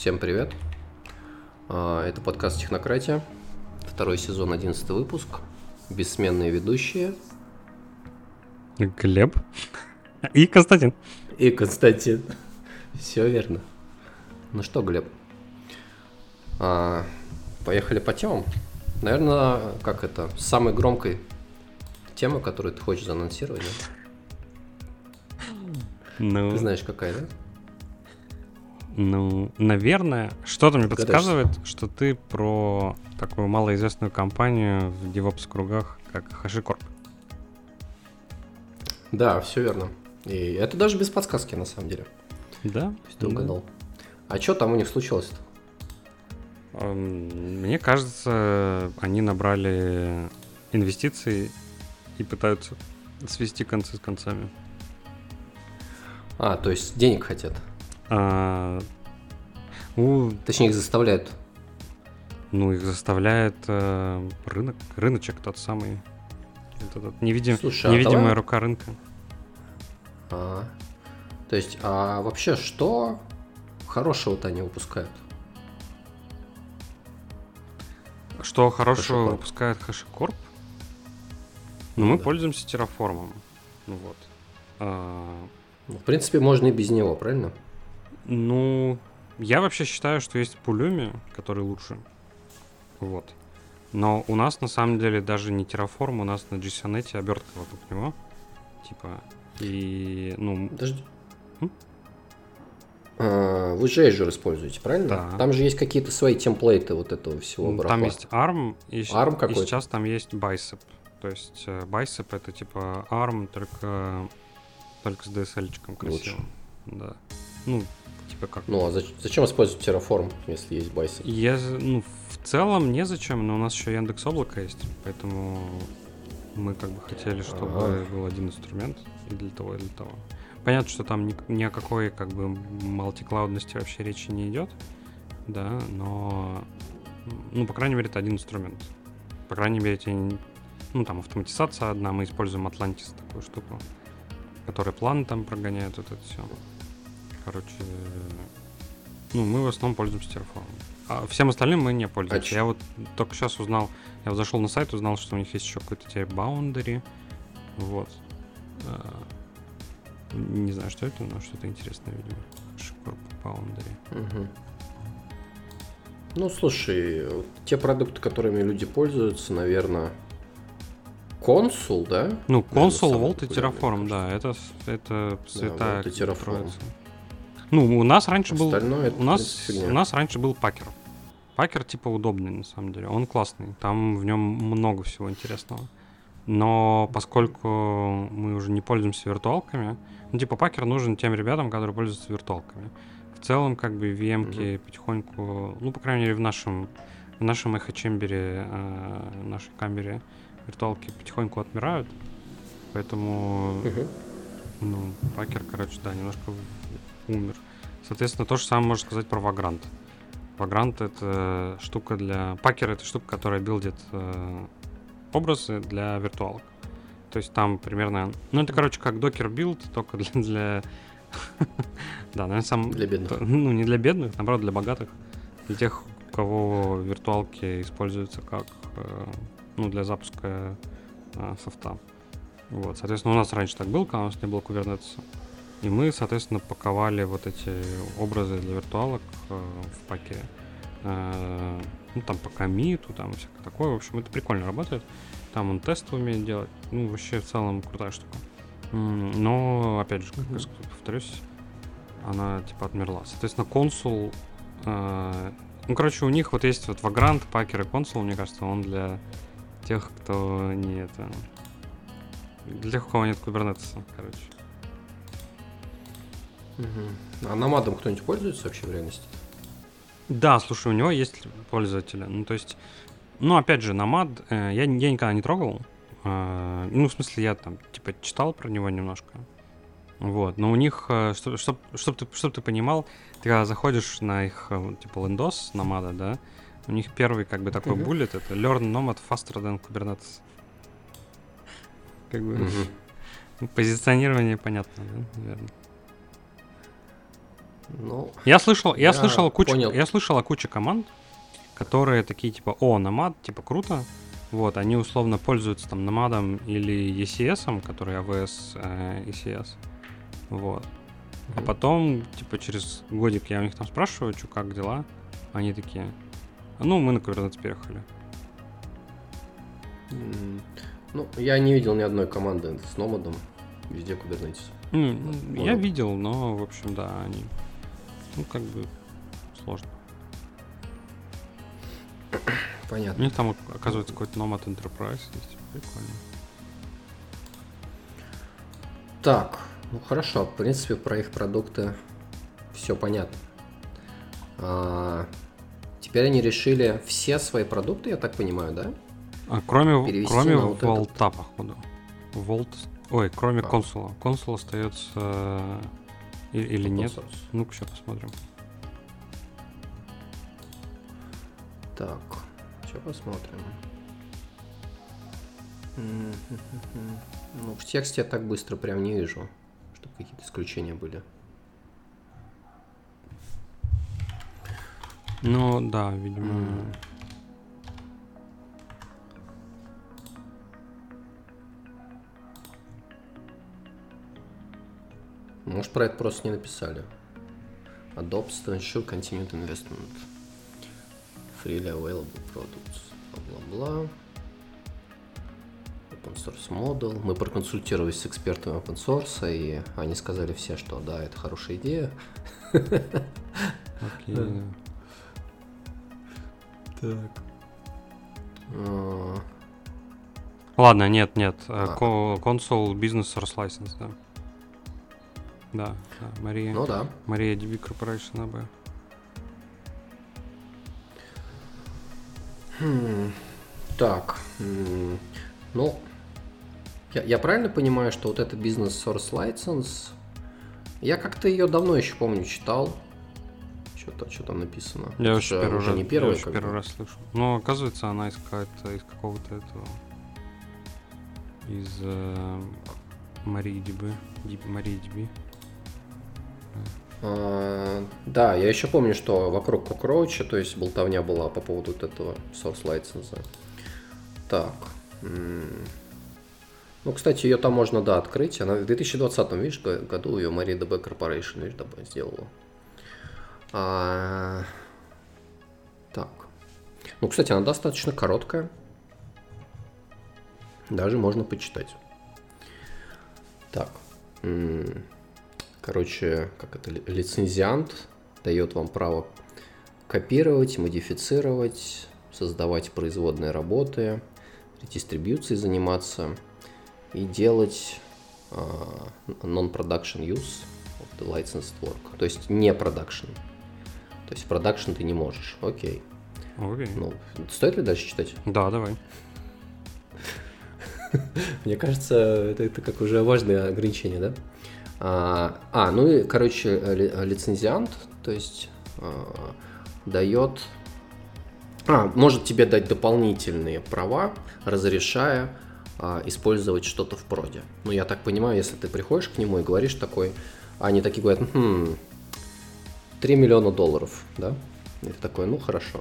Всем привет. А, Это подкаст «Технократия». Второй сезон, одиннадцатый выпуск. Бессменные ведущие. Глеб и Константин. И Константин. Все верно. Ну что, Глеб? А, Поехали по темам. Наверное, как это, самой громкой темы, которую ты хочешь заанонсировать, да? Ну, Ты знаешь, какая, да? Ну, наверное, что-то мне подсказывает, что ты про такую малоизвестную компанию в DevOps кругах, как HashiCorp. Да, все верно. И это даже без подсказки, на самом деле. Да? Ты Да. угадал. А что там у них случилось-то? Мне кажется, они набрали инвестиции и пытаются свести концы с концами. А, то есть денег хотят. А, у- Точнее, их заставляют. ну, их заставляет э, рынок, рыночек тот самый. Вот этот невидим- Слушай, а невидимая давай- рука рынка. А, то есть, а вообще, что хорошего-то они выпускают? Что хорошего HashiCorp. выпускает HashiCorp? Ну, мы Да. пользуемся Terraform. Ну вот. А, Ну, В принципе, можно и без него, правильно? Ну, я вообще считаю, что есть Pulumi, который лучше. Вот. Но у нас на самом деле даже не Terraform, у нас на JSONet обертка вокруг него. Типа, и, ну, Подожди. М? А, вы же Azure используете, правильно? Да. Там же есть какие-то свои темплейты вот этого всего барахла. там есть ARM, и, ARM и сейчас там есть Bicep. То есть э, Bicep это типа ARM, только, только с DSL-чиком красивым. Да. Ну, типа как Ну, а зач- зачем использовать Terraform, если есть Bicep? Я, ну, в целом незачем, но у нас еще Яндекс Облако есть, поэтому мы как бы хотели, чтобы Ага. был один инструмент и для того, и для того. Понятно, что там ни, ни о какой как бы мультиклаудности вообще речи не идет, да, но, ну, по крайней мере, это один инструмент. По крайней мере, эти, ну, там автоматизация одна, мы используем Atlantis такую штуку, которая план там прогоняет вот это все. Короче, ну, мы в основном пользуемся Terraform. А всем остальным мы не пользуемся. чё? я вот только сейчас узнал, я вот зашел на сайт, узнал, что у них есть еще какой-то теперь Boundary. Вот. А, Не знаю, что это, но что-то интересное, видимо. HashiCorp Boundary. Мгм. Ну, слушай, те продукты, которыми люди пользуются, наверное, консул, да? Ну, консул, Volt и Terraform, да, это, это святая Volt и Terraform. троица. Ну, у нас раньше был... Остальное это, у нас, фигня. у нас раньше был пакер. Пакер типа удобный на самом деле. Он классный. Там в нем много всего интересного. Но поскольку мы уже не пользуемся виртуалками, ну типа пакер нужен тем ребятам, которые пользуются виртуалками. В целом, как бы VM потихоньку, ну, по крайней мере, в нашем, в нашем эхо-чембере, э, нашей камере виртуалки потихоньку отмирают. Поэтому Мгм. ну, Пакер, короче, да, немножко умер. Соответственно, то же самое можно сказать про Vagrant. Vagrant — это штука для... Пакер — это штука, которая билдит э, образы для виртуалок. То есть там примерно... Ну, это, короче, как Docker build, только для... для... да, наверное, сам... Для бедных. Ну, не для бедных, наоборот, для богатых. Для тех, у кого виртуалки используются как... э, ну, для запуска э, софта. Вот, соответственно, у нас раньше так было, когда у нас не было Kubernetes. И мы, соответственно, паковали вот эти образы для виртуалок э, в Packer е. Э, ну, там по коммиту, там всякое такое. В общем, это прикольно работает. Там он тесты умеет делать. Ну, вообще, в целом, крутая штука. Но, опять же, как я Мгм. сказал, повторюсь, она, типа, отмерла. Соответственно, консул... э, ну, короче, у них вот есть вот Vagrant, Пакер и консул, мне кажется, он для тех, кто не это... Для тех, у кого нет кубернетеса, короче. А намадом кто-нибудь пользуется вообще в реальности? Да, слушай, у него есть пользователи. Ну, то есть, ну, опять же, Nomad э, я, я никогда не трогал. Э, ну, в смысле, я там, типа, читал про него немножко. Вот, но у них, э, что, чтоб, чтоб ты, чтоб ты понимал, ты когда заходишь на их, э, типа, лендос Nomad, да, у них первый, как бы, такой буллет, это Learn Nomad faster than Kubernetes. Как бы, Мгм. позиционирование понятно, да, наверное. Ну, Я слышал, я, Я слышал кучу, понял. я слышал о куче команд, которые такие типа, о, намад, типа круто. Вот, они условно пользуются там намадом или ECS, который AWS э, ECS. Вот. А Мгм. потом, типа, через годик я у них там спрашиваю, что, как дела? Они такие, ну, мы на Kubernetes переехали. м, ну, я не видел ни одной команды с номадом. Везде Kubernetes. М, Я видел, но, в общем, да, они, ну, как бы сложно. У Понятно. них там, оказывается, какой-то Nomad Enterprise есть. Прикольно. Так, ну хорошо, в принципе, про их продукты все понятно. А, теперь они решили все свои продукты, я так понимаю, да? А, кроме Перевести кроме вот этот. волта, походу. Волт... Ой, кроме А. консула. Консул остается... или Open нет? Ну-ка, сейчас посмотрим. Так, сейчас посмотрим. Ну, в тексте я так быстро прям не вижу, чтобы какие-то исключения были. Ну, да, видимо... М. Может, про это просто не написали. To ensure continued investment. Freely available products. Бла-бла-бла. Open source model. Мы проконсультировались с экспертами open source, и они сказали все, что да, это хорошая идея. Окей. Так. Ладно, нет, нет. А. ко- Console Business Source License, да. Да, да, Мария. Ну да. Мария DB Corporation AB. Хм, Так, ну, я, я правильно понимаю, что вот это бизнес source license, я как-то ее давно еще помню читал, что-то, что там написано. Я Это вообще же первый, уже раз, не я первый, вообще как первый раз слышу. Но оказывается, она из, из какого-то этого... Из э, Марии DB. Ди- Марии DB. А, да, я еще помню, что вокруг Cockroach, то есть болтовня была по поводу вот этого source license. Так. Ну, кстати, ее там можно, да, открыть. Она в 2020, видишь, году ее MariaDB Corporation, видишь, сделала. А, Так. Ну, кстати, она достаточно короткая. Даже можно почитать. Так. Короче, как это, ли- лицензиант дает вам право копировать, модифицировать, создавать производные работы, дистрибьюцией заниматься и делать а, non-production use of the licensed work. То есть не production. То есть продакшн ты не можешь. Окей. Окей. Ну, стоит ли дальше читать? Да, давай. Мне кажется, это, это как уже важное ограничение, да? А, а, ну и, короче, ли- лицензиант, то есть а, дает, а, может тебе дать дополнительные права, разрешая а, использовать что-то в проде. Ну, я так понимаю, если ты приходишь к нему и говоришь такой, а они такие говорят, хм, 3 миллиона долларов, да? И ты такой, ну, хорошо.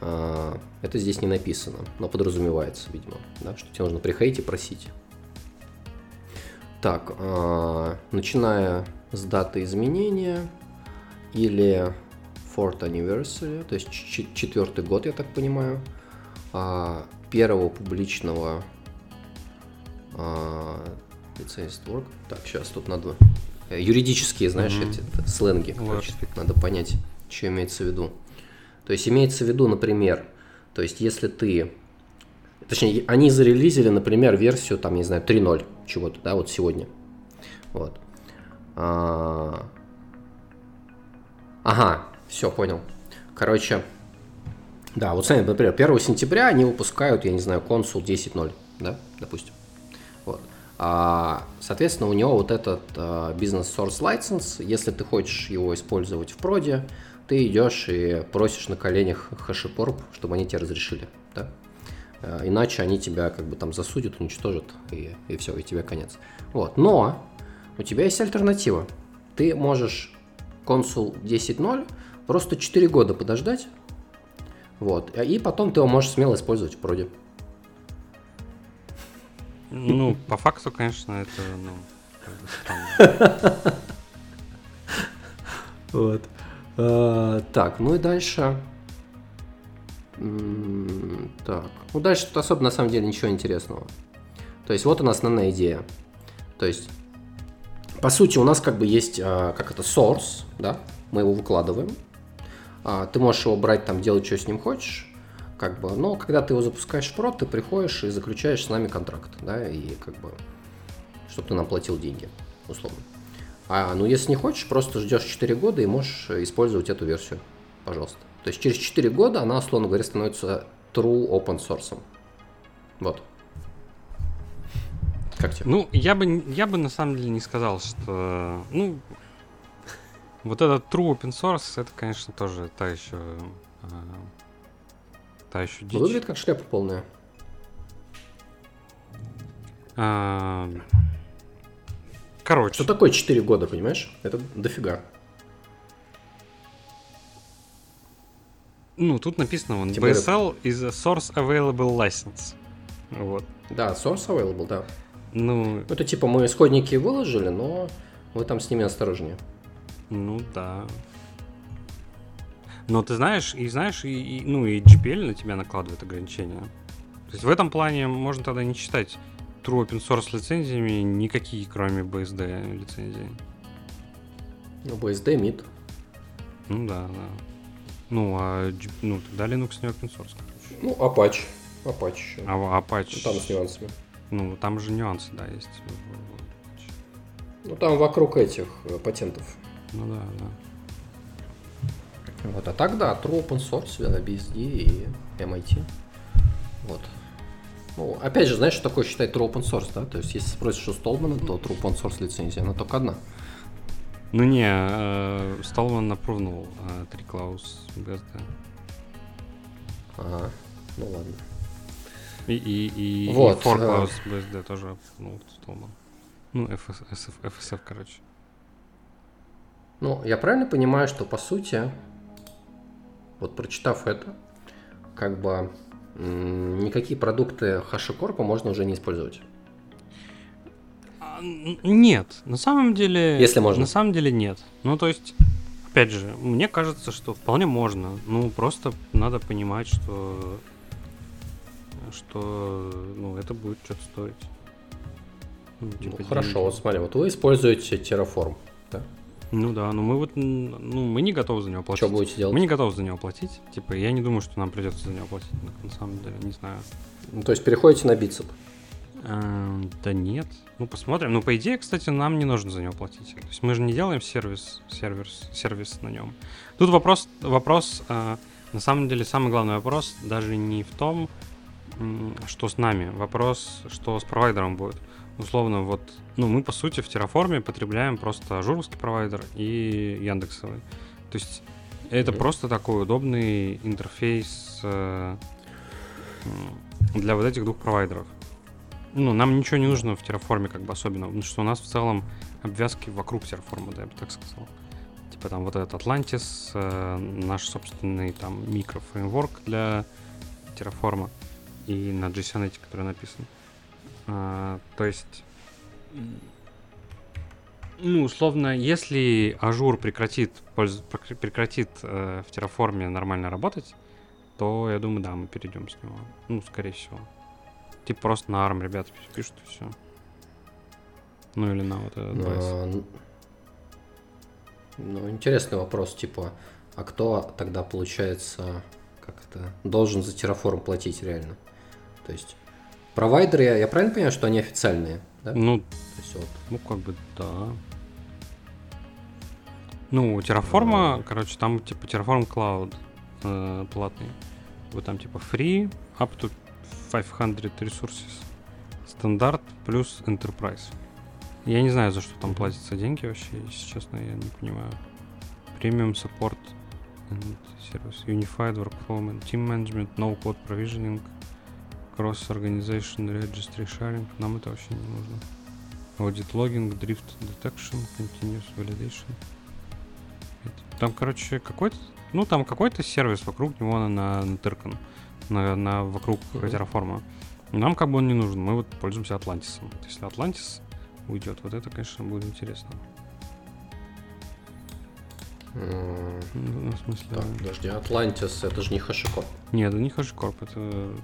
А, Это здесь не написано, но подразумевается, видимо, да, что тебе нужно приходить и просить. Так, а, начиная с даты изменения или fourth anniversary, то есть четвертый год, я так понимаю, а, первого публичного а, licensed work. Так, сейчас тут надо э, юридические, знаешь, Мгм. эти сленги, Вот. короче, надо понять, что имеется в виду. То есть имеется в виду, например, то есть если ты, точнее, они зарелизили, например, версию, там, не знаю, 3.0 чего-то, да, вот сегодня. Вот. А, Ага, все, понял. Короче, да, вот смотри, например, 1 сентября они выпускают, я не знаю, консул 10.0, да, допустим. Вот. А, соответственно, у него вот этот а, бизнес source license, если ты хочешь его использовать в проде, ты идешь и просишь на коленях HashiCorp, чтобы они тебе разрешили, да? А, Иначе они тебя как бы там засудят, уничтожат, и, и все, и тебе конец. Вот. Но у тебя есть альтернатива. Ты можешь консул 10.0, просто 4 года подождать, вот, и потом ты его можешь смело использовать в проде. Ну, по факту, конечно, это, ну, Вот. А, так, ну и дальше. Так, ну дальше тут особо на самом деле ничего интересного. То есть вот у нас основная идея. То есть, по сути, у нас как бы есть, а, как это, source, да, мы его выкладываем. А, ты можешь его брать, там, делать, что с ним хочешь как бы, но когда ты его запускаешь в прод, ты приходишь и заключаешь с нами контракт, да, и как бы, чтобы ты нам платил деньги, условно. А, ну, если не хочешь, просто ждешь 4 года и можешь использовать эту версию, пожалуйста. То есть через 4 года она, условно говоря, становится true open source. Вот. Как тебе? Ну, я бы, я бы на самом деле не сказал, что... Ну, вот этот true open source, это, конечно, тоже та еще а, Та еще дичь. Выглядит как шляпа полная. А... Короче. Что такое 4 года, понимаешь? Это дофига. Ну, тут написано, он Тем BSL is a source available license. Вот. Да, source available, да. Ну, это типа мы исходники выложили, но вы там с ними осторожнее. Ну да. Но ты знаешь, и знаешь, и, и, ну, и GPL на тебя накладывает ограничения. То есть в этом плане можно тогда не читать true open source лицензиями никакие, кроме BSD лицензии. Ну, BSD, MIT. Ну да, да. Ну, а ну, тогда Linux не open source, короче. Ну, Apache. Apache еще. А Apache. Ну, там с нюансами. Ну, там же нюансы, да, есть. Ну, там вокруг этих э, патентов. Ну да, да. Вот, а так, да, True Open Source, BSD и MIT. Вот. Ну, опять же, знаешь, что такое считать True Open Source, да? То есть, если спросишь у Столмана, то True Open Source лицензия, она только одна. Ну не, напрувнул э, три клаус BSD. Ага, ну ладно. И, и, и, вот, и for clause э... BSD тоже напрувнул Столман. Ну, FS, FSF, FSF, короче. Ну, я правильно понимаю, что по сути вот прочитав это, как бы никакие продукты HashiCorp можно уже не использовать. Нет, на самом деле... Если можно. На самом деле нет. Ну, то есть, опять же, мне кажется, что вполне можно. Ну, просто надо понимать, что что ну, это будет что-то стоить. Ну, типа ну, хорошо, вот смотри, вот вы используете Terraform, да? Ну да, но мы вот, ну, мы не готовы за него платить. Что будете делать? Мы не готовы за него платить. Типа, я не думаю, что нам придется за него платить, на самом деле, не знаю. Ну, то есть переходите на бицеп? А, да нет. Ну, посмотрим. Ну, по идее, кстати, нам не нужно за него платить. То есть мы же не делаем сервис, сервис, сервис на нем. Тут вопрос, вопрос, а, на самом деле, самый главный вопрос даже не в том, что с нами. Вопрос, что с провайдером будет условно, вот, ну, мы, по сути, в Terraform потребляем просто ажуровский провайдер и Яндексовый. То есть это mm-hmm. просто такой удобный интерфейс э, для вот этих двух провайдеров. Ну, нам ничего не нужно в Terraform как бы особенно, потому что у нас в целом обвязки вокруг Terraform, да, я бы так сказал. Типа там вот этот Atlantis, э, наш собственный там микрофреймворк для Terraform и на JSON, который написан. А, то есть, ну, условно, если Azure прекратит, польз... прекратит э, в Terraform е нормально работать, то я думаю, да, мы перейдем с него. Ну, скорее всего. Типа просто на ARM ребята пишут и все. Ну или на вот этот ну, ну, интересный вопрос, типа, а кто тогда, получается, как это, должен за Terraform платить реально? То есть, Провайдеры, я, я правильно понимаю, что они официальные? Да? Ну, То есть, вот. ну, как бы, да. Ну, у Terraform, uh, короче, там типа Terraform Cloud э, платный. Вот там типа free, up to 500 resources. Стандарт плюс Enterprise. Я не знаю, за что там платятся деньги вообще, если честно, я не понимаю. Support and Service, Unified Workflow, Team Management, No Code Provisioning – Cross Organization Registry Sharing. Нам это вообще не нужно. Audit Logging, Drift Detection, Continuous Validation. Там, короче, какой-то, ну, там какой-то сервис вокруг него на, на, натыркан, на, на, вокруг Мгм. Terraform. Нам как бы он не нужен, мы вот пользуемся Атлантисом. Вот Если Атлантис уйдет, вот это, конечно, будет интересно. М, Ну, в смысле... Так, подожди, Atlantis, это же не HashiCorp. Нет, это не HashiCorp, это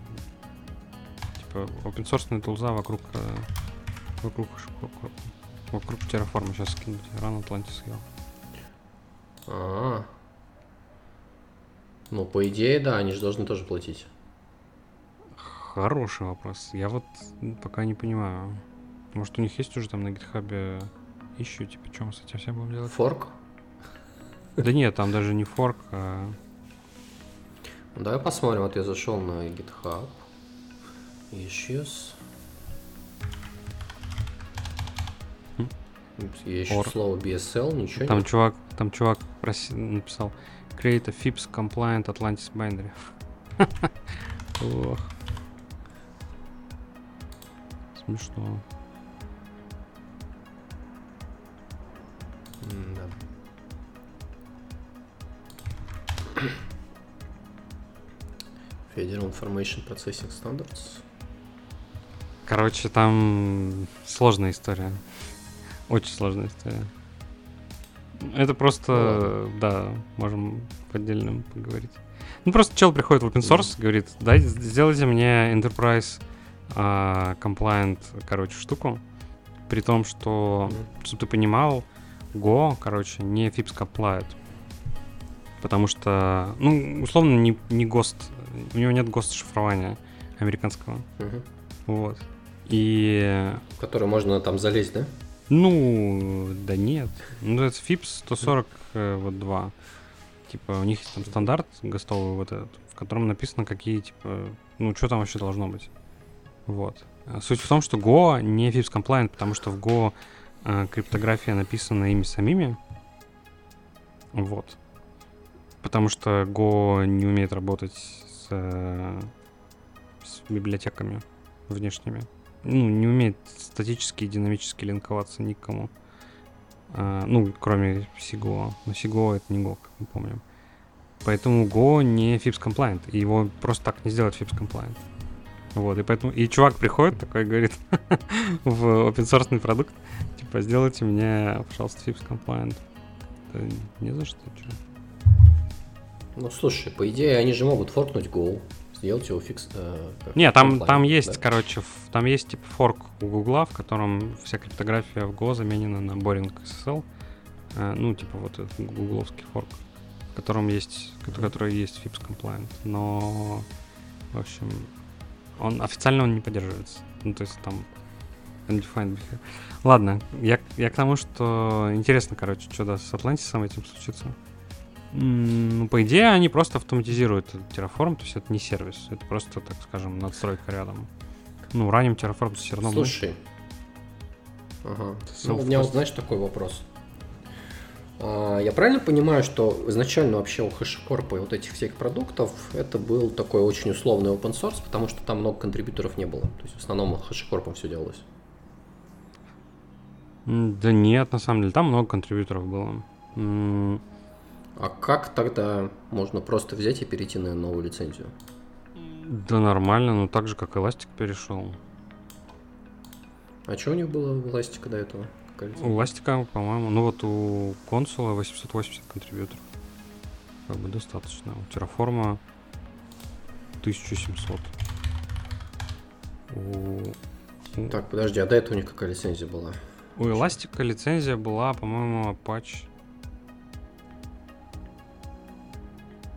типа open source тулза вокруг э, вокруг HashiCorp. Вокруг Terraform сейчас скинуть. Рано Атлантис съел. А. Ну, по идее, да, они же должны тоже платить. Хороший вопрос. Я вот пока не понимаю. Может, у них есть уже там на гитхабе ищу, типа, чем с этим всем будем делать? Форк? Да нет, там даже не форк, а... Ну, давай посмотрим. Вот я зашел на GitHub. Issues. Хм. Я ищу Or. слово BSL, ничего Там нет. чувак, там чувак проси- написал Create a FIPS compliant Atlantis binary. Ох. Смешно. М-да. Federal Information Processing Standards. Короче, там сложная история. Очень сложная история. Это просто, да, можем в отдельном поговорить. Ну, просто чел приходит в open source, говорит, дай, сделайте мне enterprise compliant, короче, штуку. При том, что, Мгм. чтобы ты понимал, Go, короче, не FIPS compliant. Потому что, ну, условно, не, не ГОСТ, у него нет ГОСТ шифрования американского. Мгм. Вот. И В который можно там залезть, да? ну, да нет. Ну, это FIPS 140 э, вот 2. Типа, у них там стандарт гостовый вот этот, в котором написано, какие, типа, ну, что там вообще должно быть. Вот. А Суть в том, что Go не FIPS compliant, потому что в Go э, криптография написана ими самими. Вот. Потому что Go не умеет работать с, э, с библиотеками внешними. Ну, не умеет статически и динамически линковаться никому. А, ну, кроме Sigo. Но Sigo это не Go, как мы помним. Поэтому Go не FIPS compliant. И его просто так не сделать FIPS compliant. Вот, и поэтому... И чувак приходит такой говорит в open source продукт, типа, сделайте мне, пожалуйста, FIPS compliant. Да не за что, чё. Ну, слушай, по идее, они же могут форкнуть Go, сделать его фикс... э, Не, там, там есть, да? короче, там есть типа форк у Гугла, в котором вся криптография в Go заменена на Boring SSL. Э, ну, типа вот этот гугловский форк, в котором есть, ко- который есть FIPS compliant. Но, в общем, он официально он не поддерживается. Ну, то есть там undefined behavior. Ладно, я, я к тому, что интересно, короче, что да, с Атлантисом этим случится. Ну, по идее, они просто автоматизируют этот Terraform, то есть это не сервис, это просто, так скажем, надстройка рядом. Ну, ранним Terraform все равно будет. Слушай. Ага. Self-host. Ну, у меня, вот, знаешь, такой вопрос. А, Я правильно понимаю, что изначально вообще у HashiCorp и вот этих всех продуктов это был такой очень условный open source, потому что там много контрибьюторов не было. То есть в основном HashiCorp все делалось. Да нет, на самом деле, там много контрибьюторов было. А как тогда можно просто взять и перейти на новую лицензию? Да нормально, ну так же, как Elastic перешел. А что у них было у Elastic до этого? Лицензия? У Elastic, по-моему, ну вот у консула 880 контрибьюторов. Как бы достаточно. У Terraform 1700. У, Так, подожди, а до этого у них какая лицензия была? у Elastic лицензия была, по-моему, Apache.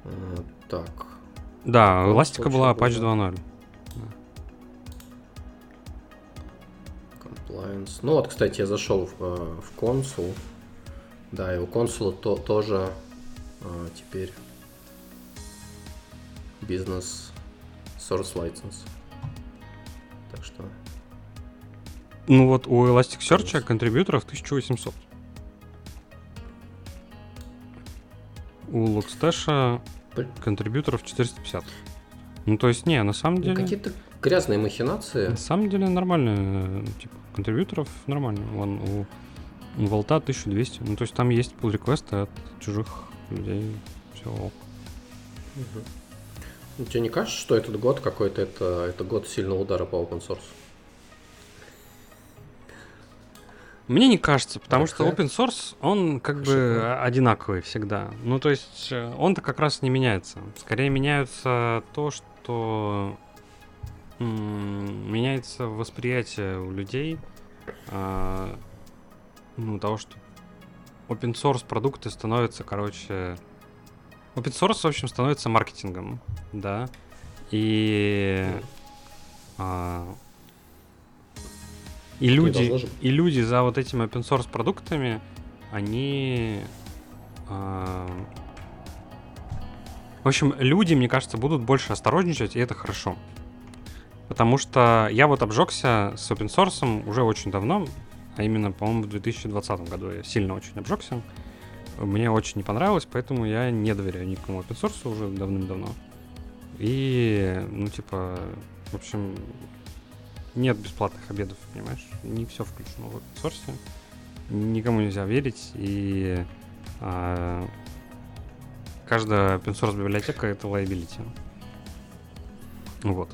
А, Так, Да, у вообще была. Apache 2.0. compliance. Ну вот, кстати, я зашел в, э, в консул. Да, и у консула то, тоже а, теперь бизнес source license. Так что, Ну вот у Elasticsearch контрибьюторов 1800. У Logstash контрибьюторов 450. Ну то есть не, на самом ну, деле... какие-то грязные махинации. На самом деле нормально, э, типа, контрибьюторов нормально. Вон, у, у Волта 1200. Ну, то есть там есть pull реквесты от чужих людей все ок. Ну, Тебе не кажется, что этот год какой-то это, это год сильного удара по open source? Мне не кажется, потому что Red Hat? open source, он как бы Шикарно. одинаковый всегда. Ну, то есть, э, он-то как раз не меняется. Скорее меняется то, что меняется восприятие у людей а, ну, того, что open source продукты становятся, короче... Open source, в общем, становится маркетингом, да. И... а, и люди, и люди за вот этими open source продуктами, они... а, в общем, люди, мне кажется, будут больше осторожничать, и это хорошо. Потому что я вот обжегся с open source уже очень давно, а именно, по-моему, в 2020 году я сильно очень обжегся. Мне очень не понравилось, поэтому я не доверяю никакому open source уже давным-давно. И, ну, типа, в общем, нет бесплатных обедов, понимаешь? Не все включено в open source. Никому нельзя верить, и а, каждая open source библиотека это liability. Вот.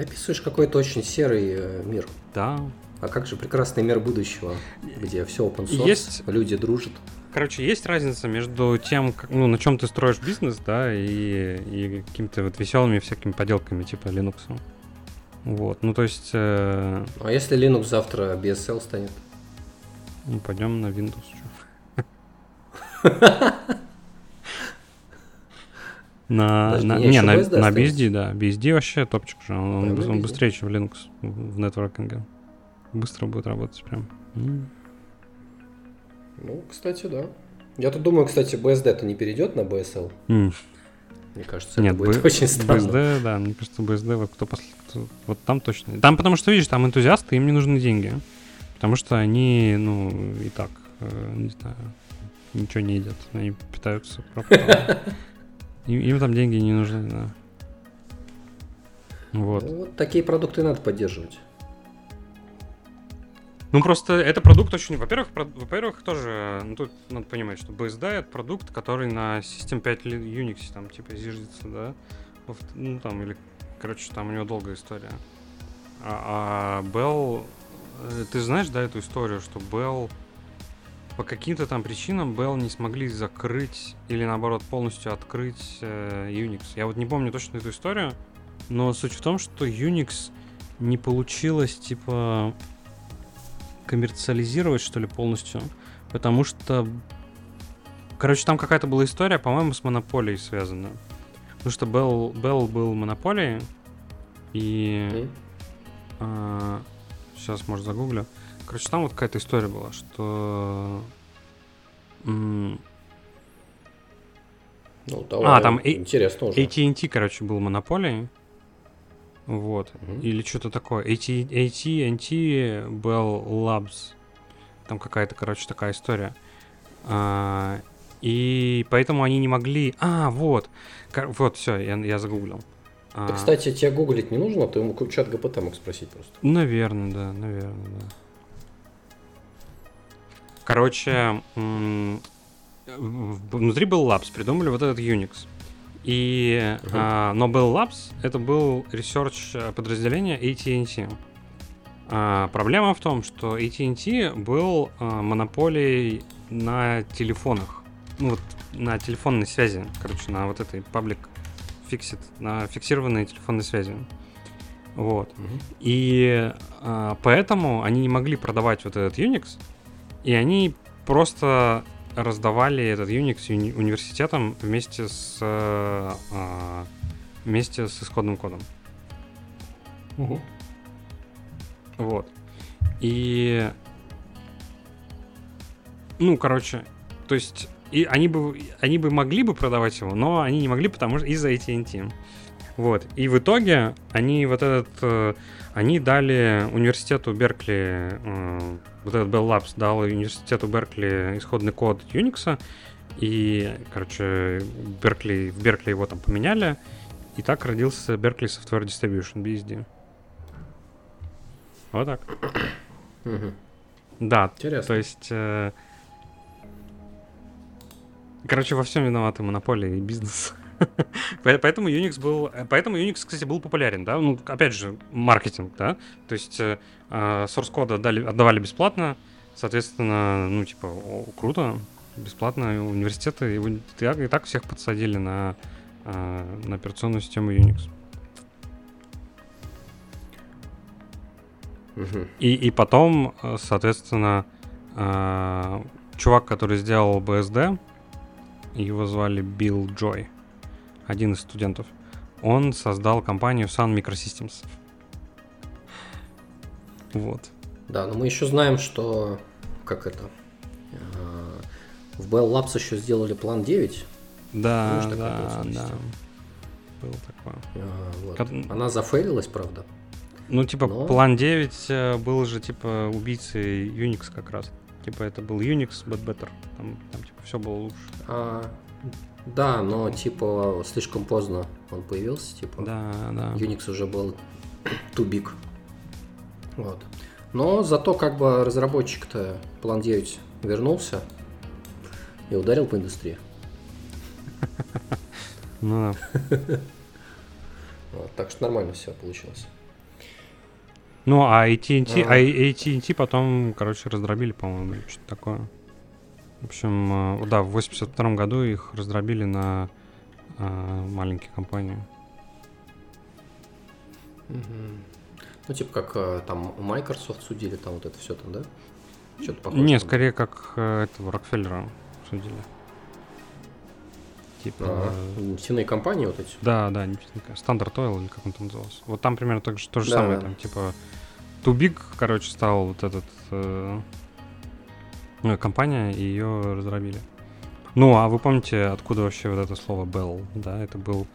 Ты описываешь какой-то очень серый э, мир. Да. А как же прекрасный мир будущего, где все open source, Есть- люди дружат. Короче, есть разница между тем, как, ну, на чем ты строишь бизнес, да, и, и какими-то вот веселыми всякими поделками типа Linux. Вот, ну то есть, э, А если Linux завтра BSL станет? ну, пойдем на Windows. На, на, не, не, на, BSD на? BSD, да. BSD вообще топчик же. Он, он он быстрее, чем Linux в в нетворкинге. Быстро будет работать прям. Ну, кстати, да. Я тут думаю, кстати, BSD-то не перейдет на BSL. М. Мне кажется, Нет, это будет Б- очень странно. BSD, да, мне кажется, BSD, вот кто после... кто- Вот там точно. Там, потому что, видишь, там энтузиасты, им не нужны деньги. Потому что они, ну, и так, э, не знаю, ничего не едят. Они питаются пропитом. Им, им там деньги не нужны, да. Вот. Ну, вот такие продукты надо поддерживать. Ну, просто это продукт очень... Во-первых, про- во-первых, тоже, ну, тут надо понимать, что BSD — это продукт, который на System 5 ли- Unix, там, типа, зиждется, да? Ну, там, или, короче, там у него долгая история. А, а Bell... э, Ты знаешь, да, эту историю, что Bell... По каким-то там причинам Bell не смогли закрыть или, наоборот, полностью открыть э, Unix. Я вот не помню точно эту историю, но суть в том, что Unix не получилось, типа, коммерциализировать, что ли, полностью. Потому что... Короче, там какая-то была история, по-моему, с монополией связана. Потому что Bell, Bell был монополией, и... М? сейчас, может, загуглю. Короче, там вот какая-то история была, что... Ну, давай. А, там Интересно уже. AT&T, короче, был монополией. Вот. Мгм. Или что-то такое. AT, AT&T Bell Labs. Там какая-то, короче, такая история. А, и поэтому они не могли... А, вот. Вот, все, я, я загуглил. А, Да, кстати, тебе гуглить не нужно, ты ему чат ГПТ мог спросить просто. Наверное, да, наверное, да. Короче, внутри был Labs, придумали вот этот Unix. И, Мгм. а, но Bell Labs это был research э, подразделение AT&T. А, проблема в том, что AT&T был а, монополией на телефонах. Ну вот на телефонной связи, короче, на вот этой public fixed, на фиксированной телефонной связи. Вот. И а, поэтому они не могли продавать вот этот Unix, и они просто раздавали этот Unix уни- университетам вместе с э, а, вместе с исходным кодом. Вот. И ну, короче, то есть и они бы они бы могли бы продавать его, но они не могли, потому что из-за AT&T. Вот. И в итоге они вот этот э, они дали университету Беркли э, вот этот Bell Labs дал университету Беркли исходный код Unix, и, короче, Беркли, в Беркли его там поменяли, и так родился Berkeley Software Distribution, BSD. Вот так. Да, Интересно. то есть... э, Короче, во всем виноваты монополии и бизнес. Поэтому Unix был, поэтому Unix, кстати, был популярен, да, ну, опять же, маркетинг, да, то есть э, а, source кода отдали, отдавали бесплатно, соответственно, ну, типа, о, круто, бесплатно, университеты и, и так всех подсадили на, а, на операционную систему Unix. И, и потом, э, соответственно, э, чувак, который сделал BSD, его звали Билл Джой, один из студентов, он создал компанию Sun Microsystems. Вот. Да, но мы еще знаем, что как это э, в Bell Labs еще сделали план 9. Да, Помнишь, да, да. Было такое. А, вот. Как... Она зафейлилась, правда. Ну, типа, Но... план 9 э, был же, типа, убийцей Unix как раз. Типа, это был Unix, but better. Там, там типа, все было лучше. А, да, но, типа, слишком поздно он появился, типа. Да, да. Unix уже был too big. Вот. Но зато, как бы, разработчик-то план 9 вернулся и ударил по индустрии. Ну да. Так что нормально все получилось. Ну, а AT&T, а AT&T потом, короче, раздробили, по-моему, что-то такое. В общем, э, да, в 82 году их раздробили на э, маленькие компании. Ну, типа как э, там Microsoft судили, там вот это все там, да? Что-то похоже. Не, скорее как э, этого Рокфеллера судили. Типа... А, нефтяные компании вот эти? Да, да. Стандарт Oil, или как он там назывался. Вот там примерно так же, то же да, самое, да. там типа Тубик, короче, стал вот этот э, ну, компания, и ее разробили. Ну, а вы помните, откуда вообще вот это слово Bell? Да, это был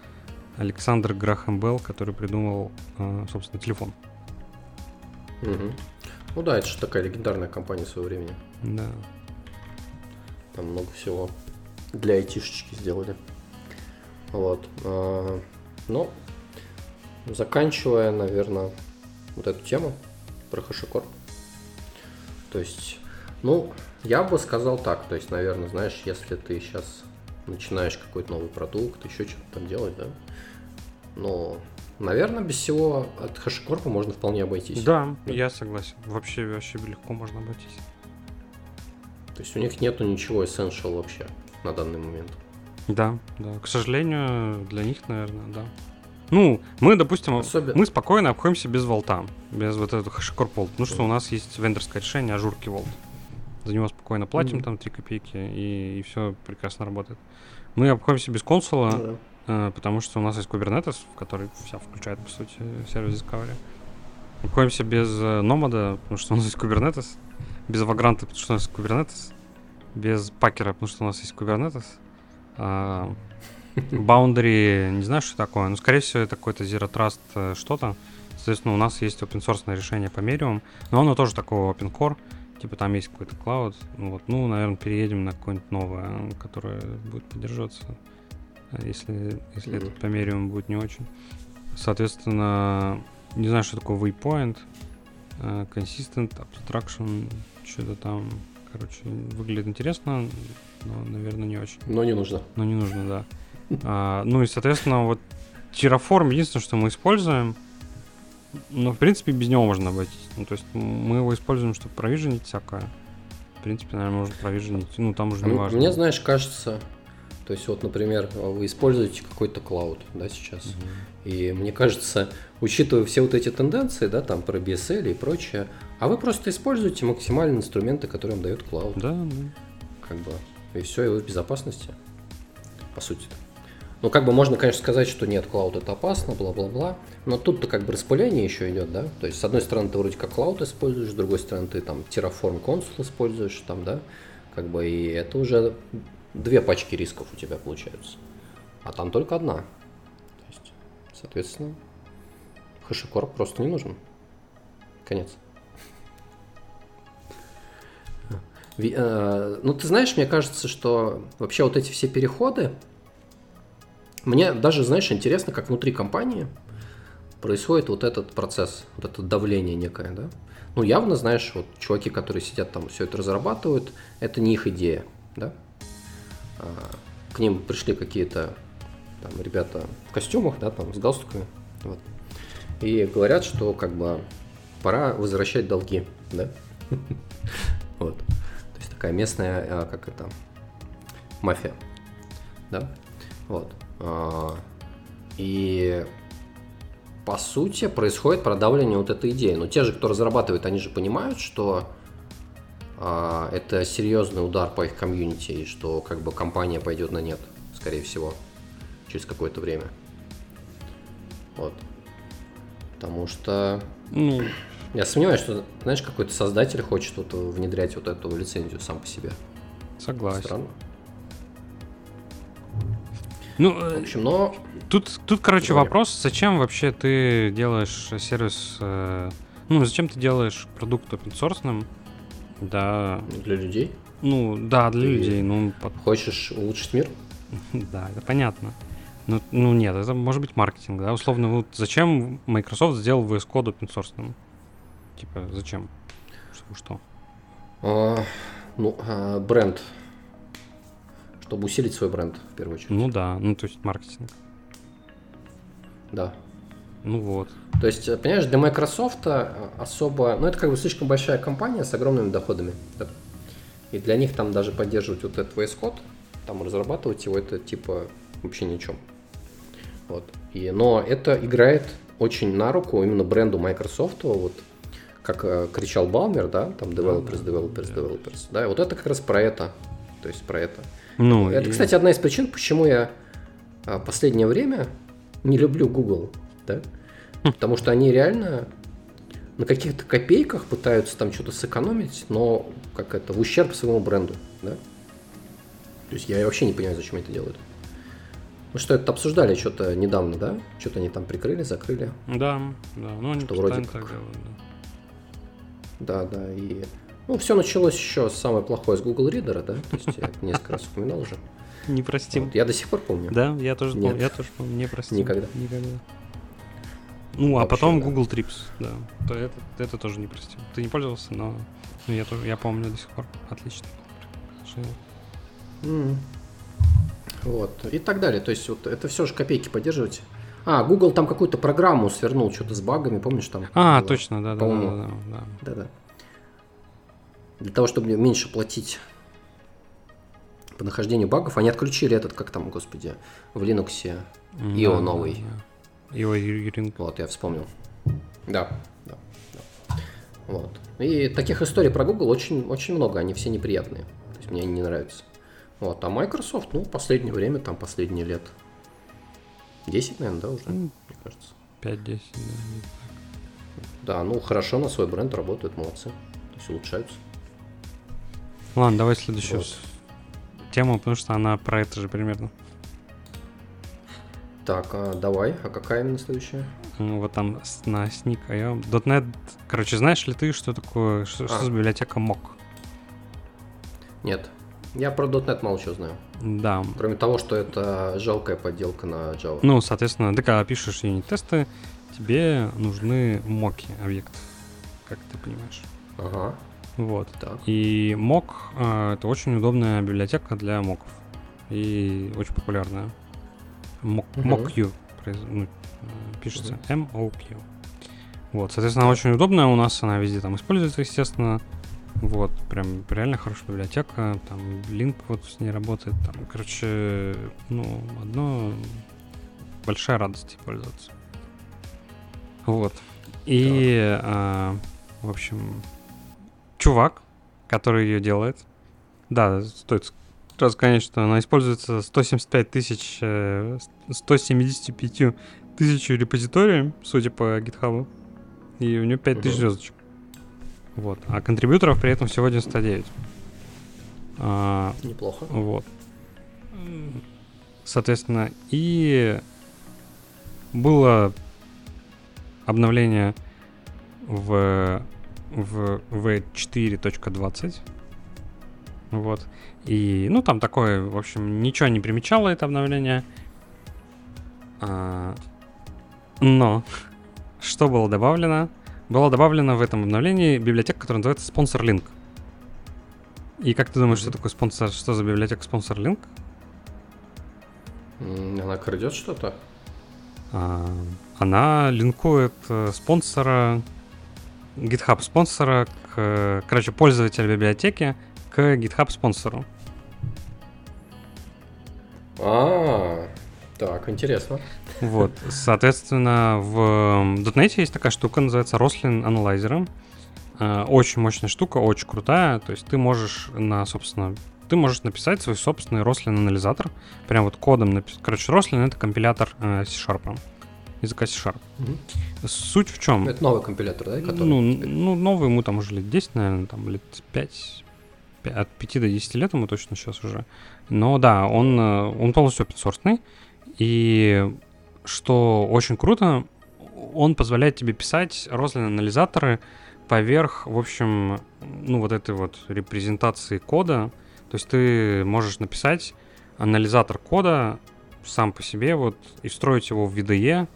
Александр Грахам Белл, который придумал, э, собственно, телефон. Угу. Ну да, это же такая легендарная компания своего времени. Да. Там много всего для айтишечки сделали. Вот. А, ну, заканчивая, наверное, вот эту тему про HashiCorp. То есть, ну, я бы сказал так, то есть, наверное, знаешь, если ты сейчас начинаешь какой-то новый продукт, еще что-то там делать, да, но, наверное, без всего от HashiCorp можно вполне обойтись. Да, да, я согласен. Вообще, вообще легко можно обойтись. То есть у них нету ничего essential вообще на данный момент. Да, да. К сожалению, для них, наверное, да. Ну, мы, допустим, Особенно... мы спокойно обходимся без волта, без вот этого HashiCorp Vault, потому что у нас есть вендорское решение ажурки Vault. За него спокойно платим mm-hmm. там 3 копейки, и, и все прекрасно работает. Мы обходимся без консула, mm-hmm. э, потому что у нас есть Kubernetes, в который вся включает, по сути, сервис Discovery. Обходимся без э, Nomad, потому что у нас есть Kubernetes, без Vagrant, потому что у нас есть Kubernetes, без Пакера, потому что у нас есть Kubernetes, а, Boundary, не знаю, что такое, но, скорее всего, это какой-то Zero Trust э, что-то. Соответственно, у нас есть open source решение по Medium, но оно тоже такого open core, типа там есть какой-то cloud. Ну, вот, ну, наверное, переедем на какое-нибудь новое, которое будет поддерживаться, если, если mm-hmm. этот по Medium будет не очень. Соответственно, не знаю, что такое waypoint, uh, consistent, abstraction, что-то там, короче, выглядит интересно, но, наверное, не очень. Но не нужно. Но не нужно, да. А, ну и, соответственно, вот Terraform единственное, что мы используем, но, в принципе, без него можно обойтись. Ну, то есть мы его используем, чтобы провиженить всякое. В принципе, наверное, можно провиженить. Ну, там уже не важно. Мне, знаешь, кажется, то есть вот, например, вы используете какой-то клауд, да, сейчас. Угу. И мне кажется, учитывая все вот эти тенденции, да, там про BSL и прочее, а вы просто используете максимальные инструменты, которые вам дает клауд. Да, да. Как бы. И все, и вы в безопасности. По сути. Ну, как бы можно, конечно, сказать, что нет, клауд это опасно, бла-бла-бла, но тут-то как бы распыление еще идет, да? То есть, с одной стороны, ты вроде как клауд используешь, с другой стороны, ты там Terraform Console используешь, там, да? Как бы, и это уже две пачки рисков у тебя получаются. А там только одна. То есть, соответственно, HashiCorp просто не нужен. Конец. Э, ну, ты знаешь, мне кажется, что вообще вот эти все переходы, мне даже, знаешь, интересно, как внутри компании происходит вот этот процесс, вот это давление некое, да? Ну, явно, знаешь, вот чуваки, которые сидят там, все это разрабатывают, это не их идея, да? а, к ним пришли какие-то там ребята в костюмах, да, там с галстуками, вот, и говорят, что как бы пора возвращать долги, да, вот, то есть такая местная, а, как это, мафия, да, вот, и по сути происходит продавливание вот этой идеи. Но те же, кто разрабатывает, они же понимают, что а, это серьезный удар по их комьюнити, и что как бы компания пойдет на нет, скорее всего, через какое-то время. Вот. Потому что Ну, я сомневаюсь, что, знаешь, какой-то создатель хочет вот внедрять вот эту лицензию сам по себе. согласен. Странно. Ну, В э, общем, но тут, тут, короче, Говори. вопрос, зачем вообще ты делаешь сервис, э, ну, зачем ты делаешь продукт open source, да, для людей ну, да, для Ты- людей, ну, хочешь улучшить мир, да, это понятно. Ну, ну, нет, это может быть маркетинг, да, условно, вот зачем Microsoft сделал VS Code open source? Типа, зачем? Чтобы что? А, ну, а, бренд. Чтобы усилить свой бренд, в первую очередь. Ну да, ну, то есть маркетинг. Да. Ну вот. То есть, э, понимаешь, для Microsoft а, особо... Ну, это как бы слишком большая компания с огромными доходами. да. И для них там даже поддерживать вот этот VS Code, там разрабатывать его, это типа вообще ни о чем. Вот. И, но это играет очень на руку именно бренду Microsoft, вот как э, кричал Балмер, да, там developers, developers, developers. Да, и вот это как раз про это. То есть про это. Ну, Это, и- кстати, одна из причин, почему я а, последнее время не люблю Google, да? Потому что они реально на каких-то копейках пытаются там что-то сэкономить, но как это, в ущерб своему бренду, да? То есть я вообще не понимаю, зачем они это делают. Мы что, это обсуждали что-то недавно, да? Что-то они там прикрыли, закрыли. Да, да, ну они Что вроде как. так делают, да. Да, да, и... Ну, все началось еще самое плохое с Google Reader, да? То есть я несколько раз упоминал уже. Не простим. Вот, я до сих пор помню. Да, я тоже помню, я тоже помню, не простим. Никогда. Никогда. Ну, а Вообще, потом да. Google Trips, да. То это, это тоже не простим. Ты не пользовался, но ну, я тоже, я помню до сих пор. Отлично. М. Вот. И так далее. То есть вот это все же копейки поддерживать. А, Google там какую-то программу свернул, что-то с багами, помнишь там? А, было? точно, да, да, да, По-моему. да, да. Да-да. Для того, чтобы меньше платить по нахождению багов, они отключили этот, как там, господи, в Linux. IO да, новый. да. IO. Вот, я вспомнил. Да, да, да. Вот. И таких историй про Google очень, очень много, они все неприятные. То есть мне они не нравятся. Вот, а Microsoft, ну, последнее время, там, последние лет 10, наверное, да, уже, Ну, мне кажется. 5-10, да. Да, ну, хорошо на свой бренд работают, молодцы. То есть улучшаются. Ладно, давай следующую Вот. тему, потому что она про это же примерно. Так, а давай, а какая именно следующая? Ну, Вот там на Sneak.io. .NET, короче, знаешь ли ты, что такое, что, что А. за библиотека mock? Нет. Я про .NET мало чего знаю. Да. Кроме того, что это жалкая подделка на Java. Ну, соответственно, ты когда пишешь юнит-тесты, тебе нужны моки объектов, как ты понимаешь. Ага, Вот. так. И mock э, это очень удобная библиотека для моков. И очень популярная. Mock, mock.u произ- ну, э, пишется M-O-Q. Вот, соответственно, она очень удобная у нас, она везде там используется, естественно. Вот, прям реально хорошая библиотека, там линк вот с ней работает, там, короче, ну, одно большая радость пользоваться. Вот. И, а, в общем, чувак, который ее делает, да, стоит сразу, конечно, что она используется 175 тысяч, э, 175 тысяч репозиторий, судя по GitHub, и у нее 5000 Мгм. звездочек. Вот. А контрибьюторов при этом всего 99. А, Неплохо. вот. Соответственно, и было обновление в, в V4.20. Вот. И, ну, там такое, в общем, ничего не примечало это обновление. А, но что было добавлено? Было добавлено в этом обновлении библиотека, которая называется Sponsor Link. И как ты думаешь, что такое спонсор, что за библиотека Sponsor Link? Она крадет что-то? А, Она линкует э, спонсора, GitHub спонсора, к, короче, пользователя библиотеки к GitHub спонсору. А, так, интересно. Вот, соответственно, в .NET есть такая штука, называется Roslyn Analyzer. Э, Очень мощная штука, очень крутая. То есть ты можешь на, собственно, ты можешь написать свой собственный Roslyn анализатор. Прям вот кодом написать. Короче, Roslyn это компилятор э, C-Sharp. Языка C-Sharp. Мгм. Суть в чем? Это новый компилятор, да? который Ну, ну, новый ему там уже лет 10, наверное, там лет 5, от 5 до 10 лет ему точно сейчас уже. Но да, он, э, он полностью open. И что очень круто, он позволяет тебе писать Roslyn анализаторы поверх, в общем, ну вот этой вот репрезентации кода. То есть ты можешь написать анализатор кода сам по себе вот и встроить его в VDE.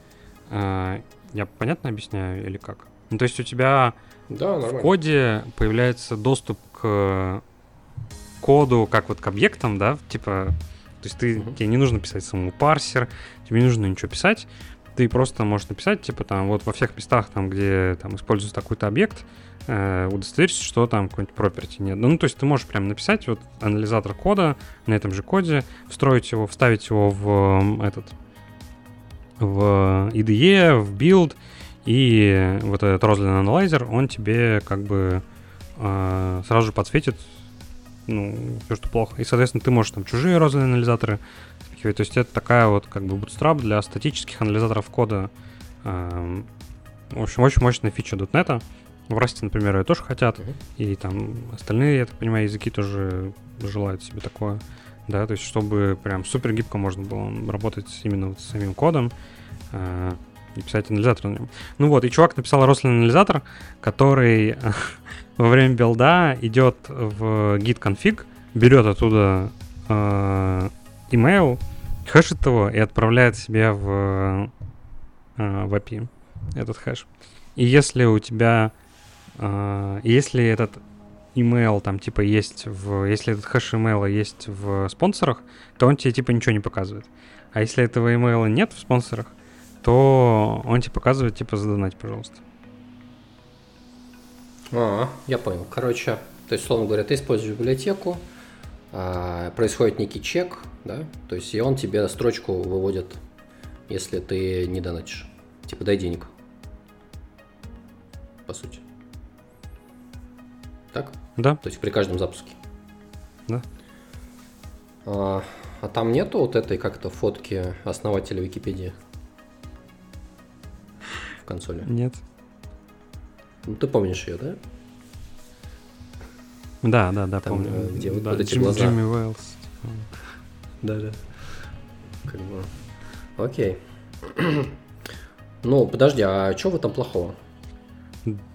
Э, Я понятно объясняю или как? Ну, то есть у тебя Да, в нормально. коде появляется доступ к коду, как вот к объектам, да, типа, то есть ты, Мгм. тебе не нужно писать самому парсер, тебе не нужно ничего писать, ты просто можешь написать, типа, там, вот во всех местах, там, где там используется такой-то объект, э, что там какой-нибудь property нет. Ну, то есть ты можешь прям написать вот анализатор кода на этом же коде, встроить его, вставить его в этот, в IDE, в build, и вот этот Roslyn Analyzer, он тебе как бы э, сразу же подсветит, ну, все, что плохо. И, соответственно, ты можешь там чужие Roslyn анализаторы спихивать. То есть это такая вот как бы bootstrap для статических анализаторов кода. Эм, В общем, очень мощная фича .NET. В Rust, например, ее тоже хотят. Мгм. И там остальные, я так понимаю, языки тоже желают себе такое. Да, то есть чтобы прям супер гибко можно было работать именно вот с самим кодом э, и писать анализатор на нем. Ну вот, и чувак написал Roslyn анализатор, который во время билда идет в git config, берет оттуда э, email, хэшит его и отправляет себе в, э, в API этот хэш. И если у тебя, э, если этот email там типа есть в, если этот хэш имейла есть в спонсорах, то он тебе типа ничего не показывает. А если этого имейла нет в спонсорах, то он тебе показывает типа задонать, пожалуйста. А, я понял. Короче, то есть, условно говоря, ты используешь библиотеку, а, происходит некий чек, да, то есть, и он тебе строчку выводит, если ты не донатишь. Типа, дай денег. По сути. Так? Да? То есть при каждом запуске. Да. А, а там нету вот этой как-то фотки основателя Википедии в консоли? Нет. Ну, ты помнишь ее, да? Да, да, да, Там, помню. э, где вот да, эти Джим- глаза. Джимми Уэллс. типа. Да, да. Как бы. Окей. Ну, подожди, а что в этом плохого?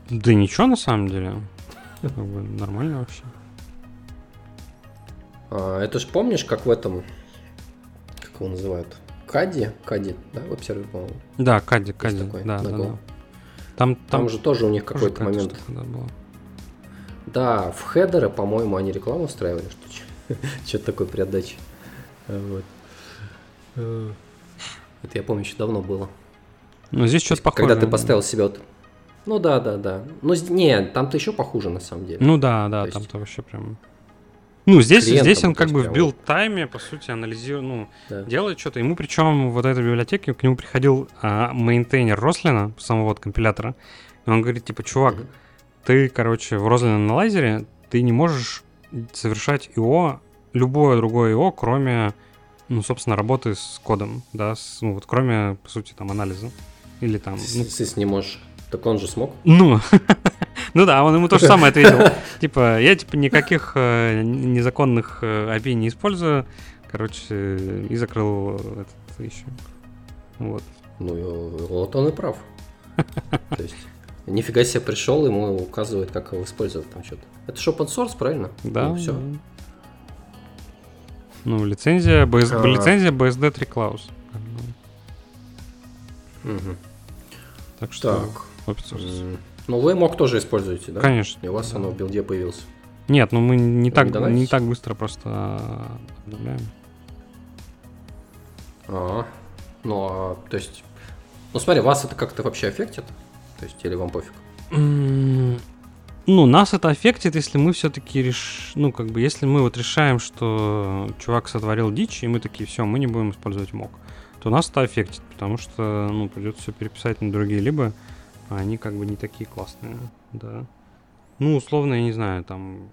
Да ничего на самом деле. Как бы нормально вообще. А, это ж помнишь, как в этом, как его называют? Кади? Кади, да, в обсерве, по-моему. Да, Кади, Кади, такой, да, да, да. Там, Там, там же тоже у них какой-то момент. да, была. Да, в хедеры, по-моему, они рекламу устраивали, что что-то такое при отдаче. А, Вот. Э, Это я помню, еще давно было. Ну, здесь что-то похоже. Когда ты поставил себе вот... Ну да, да, да. Ну, с- не, там-то еще похуже, на самом деле. Ну да, да, То есть- там-то вообще прям... Ну, здесь, здесь он как бы в build-time е, по сути, анализирует, ну, Да. делает что-то. Ему причем вот этой библиотеке, к нему приходил а, maintainer Roslyn а, самого вот компилятора, и он говорит, типа, чувак, Мгм. ты, короче, в Roslyn analyzer е ты не можешь совершать IO, любое другое IO, кроме, ну, собственно, работы с кодом, да, с- ну, вот кроме, по сути, там, анализа. Или там, ну, Ты не можешь. Так он же смог. ну, ну да, он ему то же самое ответил. Типа, я типа никаких э, незаконных э, API не использую, короче, э, и закрыл этот еще. Вот. Ну, вот он и прав. То есть, нифига себе пришел, ему указывает, как его использовать там что-то. Это же open source, правильно? Да. все. да. Ну, лицензия, BS, А. лицензия BSD 3 Klaus. Так что Так. Open source. М, Ну, вы мог тоже используете, да? Конечно. И у вас да. оно в билде появилось. Нет, ну мы не Вы так, не не так быстро просто обновляем. А, ну, а, то есть... Ну, смотри, вас это как-то вообще аффектит? То есть, или вам пофиг? Ну, нас это аффектит, если мы все-таки реш... Ну, как бы, если мы вот решаем, что чувак сотворил дичь, и мы такие, все, мы не будем использовать мок, то нас это аффектит, потому что, ну, придется все переписать на другие, либо они как бы не такие классные, да. Ну, условно, я не знаю, там...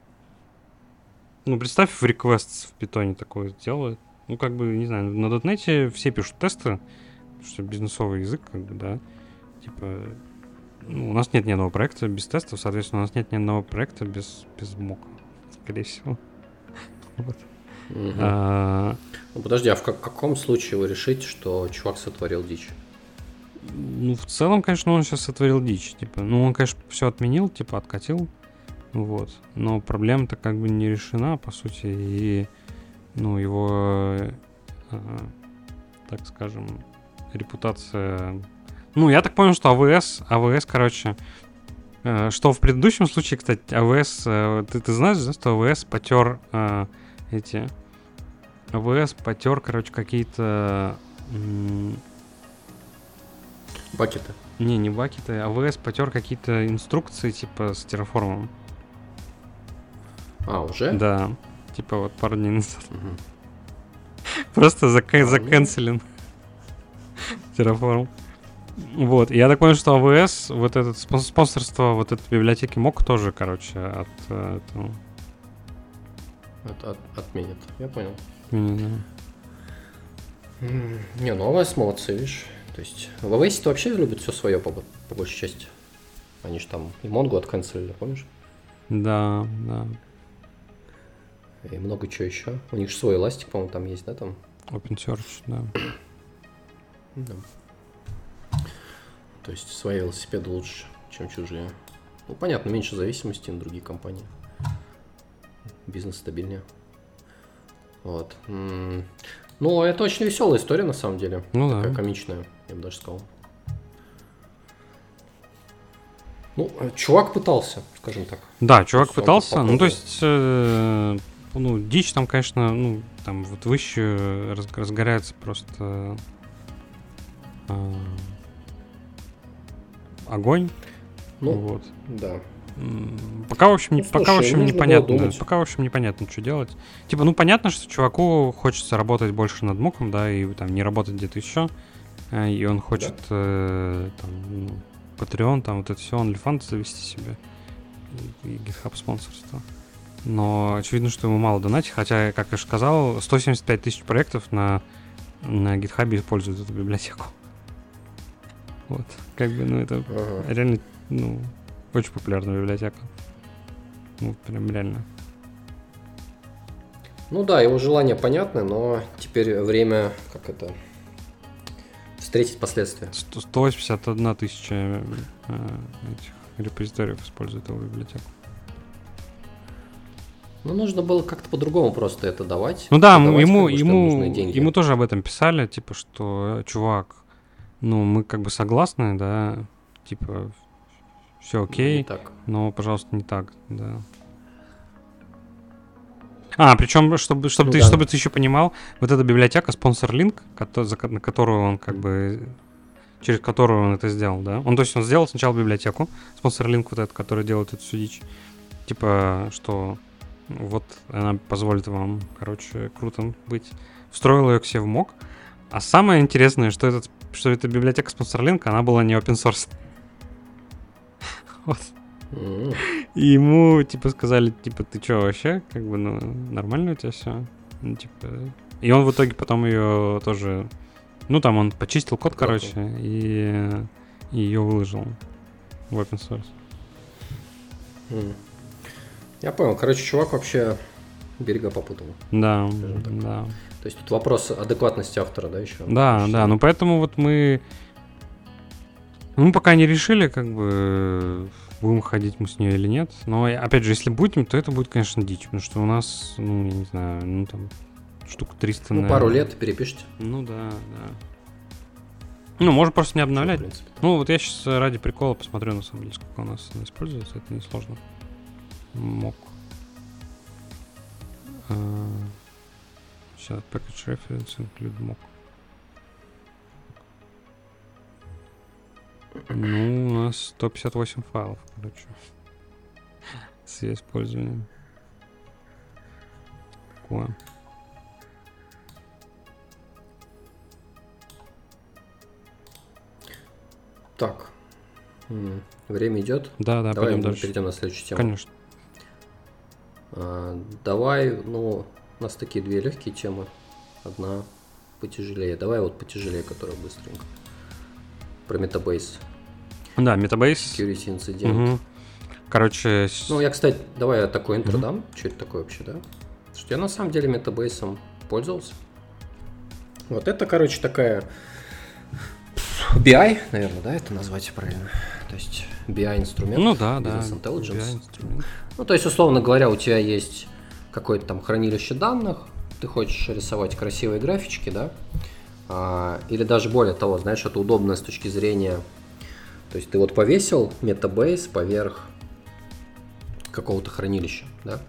Ну, представь, в requests в питоне такое делают. Ну, как бы, не знаю, на дотнете все пишут тесты, потому что бизнесовый язык, как бы, да. Типа, ну, у нас нет ни одного проекта без тестов, соответственно, у нас нет ни одного проекта без, без мока, скорее всего. Вот. Мгм. А, Ну, подожди, а в как- каком случае вы решите, что чувак сотворил дичь? Ну, в целом, конечно, он сейчас сотворил дичь. Типа, ну, он, конечно, все отменил, типа, откатил. Вот. Но проблема-то как бы не решена, по сути, и, ну, его, э, так скажем, репутация... Ну, я так понял, что AWS, AWS, короче, э, что в предыдущем случае, кстати, АВС, э, ты, ты знаешь, да, что АВС потер э, эти... АВС потер, короче, какие-то... Бакеты. не, не бакеты, АВС потер какие-то инструкции, типа, с терраформом. А, уже? Да. Типа вот пару дней назад. Мгм. Просто А, ну. заканцелен. Terraform. Вот. Я так понял, что АВС, вот спон- спонсорство вот этой библиотеки мог тоже, короче, от э, этого. От- от- отменят. Я понял. Не знаю. М, Не, ну АВС молодцы, видишь. То есть в АВС вообще любят все свое по, по большей части. Они же там и Монгу отканцелили, помнишь? Да, да. И много чего еще. У них же свой эластик, по-моему, там есть, да, там? Open Search, да. Да. То есть свои велосипеды лучше, чем чужие. Ну, понятно, меньше зависимости на другие компании. Бизнес стабильнее. Вот. Ну, это очень веселая история, на самом деле. Ну Такая да. комичная, я бы даже сказал. Ну, э, чувак пытался, скажем так. Да, чувак он пытался. Ну, то есть, э, ну, дичь там, конечно, ну, там вот выше раз- разгорается просто э, огонь. Ну, вот. да. Пока, в общем, Ну, пока, в слушай, общем, непонятно. Пока, в общем, непонятно, что делать. Типа, ну, понятно, что чуваку хочется работать больше над моком, да, и там не работать где-то еще. И он хочет э, там, ну, Patreon, там вот это все, OnlyFans завести себе. И, и GitHub спонсорство. Но очевидно, что ему мало донатить, хотя, как я же сказал, 175 тысяч проектов на, на GitHub используют эту библиотеку. Вот. Как бы, ну, это Ага. реально, ну, очень популярная библиотека. Ну, прям реально. Ну да, его желание понятно, но теперь время, как это, встретить последствия. Сто- 181 тысяча э, этих репозиториев использует эту библиотеку. Ну, нужно было как-то по-другому просто это давать. Ну да, Давать, ему, как бы, ему, ему тоже об этом писали, типа, что, э, чувак, ну, мы как бы согласны, да, типа, все Не окей, но, пожалуйста, не так, да. А, причем, чтобы, чтобы, Ну ты, да. чтобы ты еще понимал, вот эта библиотека, спонсор линк, на которую он как бы через которую он это сделал, да? Он, то есть, он сделал сначала библиотеку, спонсор линк вот этот, который делает эту всю дичь. Типа, что вот она позволит вам, короче, круто быть. Встроил ее к себе в мок. А самое интересное, что, этот, что эта библиотека спонсор линка, она была не open source. Вот. И ему, типа, сказали, типа, ты чё, вообще, как бы, ну, нормально у тебя все? Ну, типа... И он в итоге потом ее тоже... Ну, там он почистил код, короче, и, и ее выложил в open source. Я понял. Короче, чувак вообще берега попутал. Да, да. То есть тут вопрос адекватности автора, да, еще? Да, да, ну поэтому вот мы... Мы пока не решили, как бы, будем ходить мы с ней или нет. Но, опять же, если будем, то это будет, конечно, дичь. Потому что у нас, ну, я не знаю, ну, там, штук 300, Ну, пару лет перепишите. Ну, да, да. Ну, можно просто не обновлять. Что, принципе, ну, вот я сейчас ради прикола посмотрю, на самом деле, сколько у нас она используется. Это несложно. Мог. А, сейчас package reference include мог. Ну, нас 158 файлов, короче. С ее использованием. Такое. Так. Время идет. Да, да, Давай пойдем дальше. перейдем на следующую тему. Конечно. А, давай, ну, у нас такие две легкие темы. Одна потяжелее. Давай вот потяжелее, которая быстренько. Про Metabase. Да, Metabase. Security инцидент. Мгм. Короче, Ну, я, кстати, давай я такой интро Мгм. дам. Что это такое вообще, да? Что я на самом деле метабейсом пользовался. Вот это, короче, такая BI, наверное, да, это назвать правильно. То есть BI инструмент. ну да, да. Intelligence. BI. Ну, то есть, условно говоря, у тебя есть какое-то там хранилище данных, ты хочешь рисовать красивые графички, да, А, или даже более того, знаешь, это удобно с точки зрения, то есть ты вот повесил метабейс поверх какого-то хранилища, да,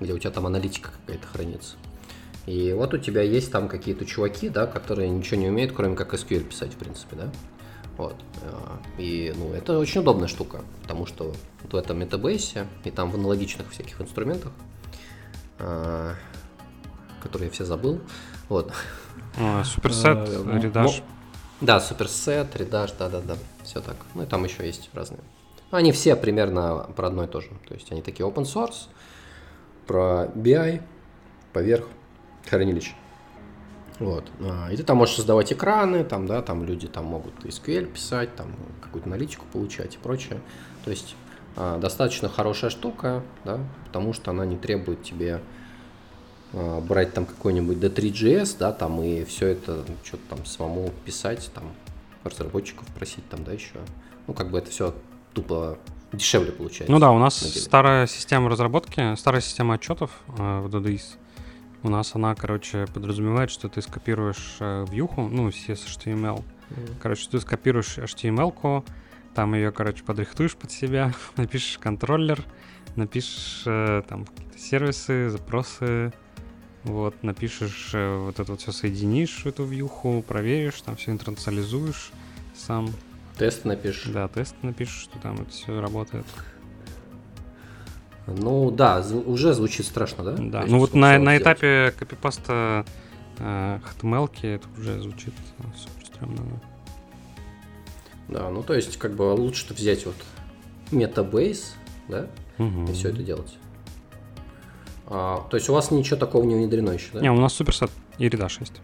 где у тебя там аналитика какая-то хранится. И вот у тебя есть там какие-то чуваки, да, которые ничего не умеют, кроме как SQL писать, в принципе, да. Вот. А, И, ну, это очень удобная штука, потому что вот в этом метабейсе и там в аналогичных всяких инструментах, а, которые я все забыл, вот. Суперсет, Э, м- Редаш. Да, суперсет, редаш, да-да-да, все так. Ну и там еще есть разные. Они все примерно про одно и то же. То есть они такие open source, про BI, поверх хранилища. Вот. А, И ты там можешь создавать экраны, там, да, там люди там могут SQL писать, там какую-то аналитику получать и прочее. То есть а, достаточно хорошая штука, да, потому что она не требует тебе брать там какой-нибудь D3GS, да, там и все это что-то там самому писать, там разработчиков просить там, да, еще. Ну, как бы это все тупо дешевле получается. Ну да, у нас старая система разработки, старая система отчетов э, в DDIS. У нас она, короче, подразумевает, что ты скопируешь э, вьюху, ну, CSHTML. Мгм. Короче, ты скопируешь HTML-ку, там ее, короче, подрихтуешь под себя, напишешь контроллер, напишешь э, там какие-то сервисы, запросы, вот, напишешь э, вот это вот все соединишь эту вьюху, проверишь, там все интернационализуешь сам, Тест напишешь. да, тест напишешь, что там это все работает. Ну да, уже звучит страшно, да? Да, есть ну вот на, на этапе копипаста э, HTML это уже звучит э, супер стрёмно. да. Да, ну то есть как бы лучше взять вот метабейс, да, Мгм. и все это делать. А, то есть у вас ничего такого не внедрено еще, да? Не, у нас суперсет и редаш есть.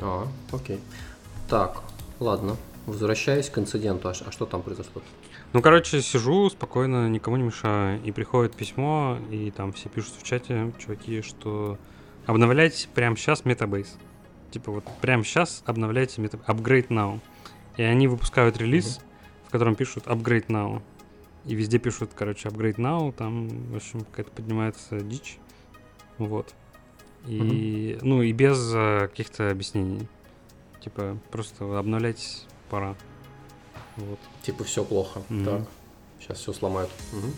А, окей. Так, ладно. Возвращаясь к инциденту, а, а что там произошло? Ну, короче, сижу спокойно, никому не мешаю, и приходит письмо, и там все пишут в чате, чуваки, что обновляйте прямо сейчас метабейс. Типа вот прямо сейчас обновляйте мета... Upgrade now. И они выпускают релиз, в котором пишут Upgrade now. И везде пишут, короче, Upgrade now, там, в общем, какая-то поднимается дичь. Вот. И, ну, и без э, каких-то объяснений. Типа, просто обновляйтесь, пора. Вот. Типа все плохо. Мгм. Так, сейчас все сломают. Мгм.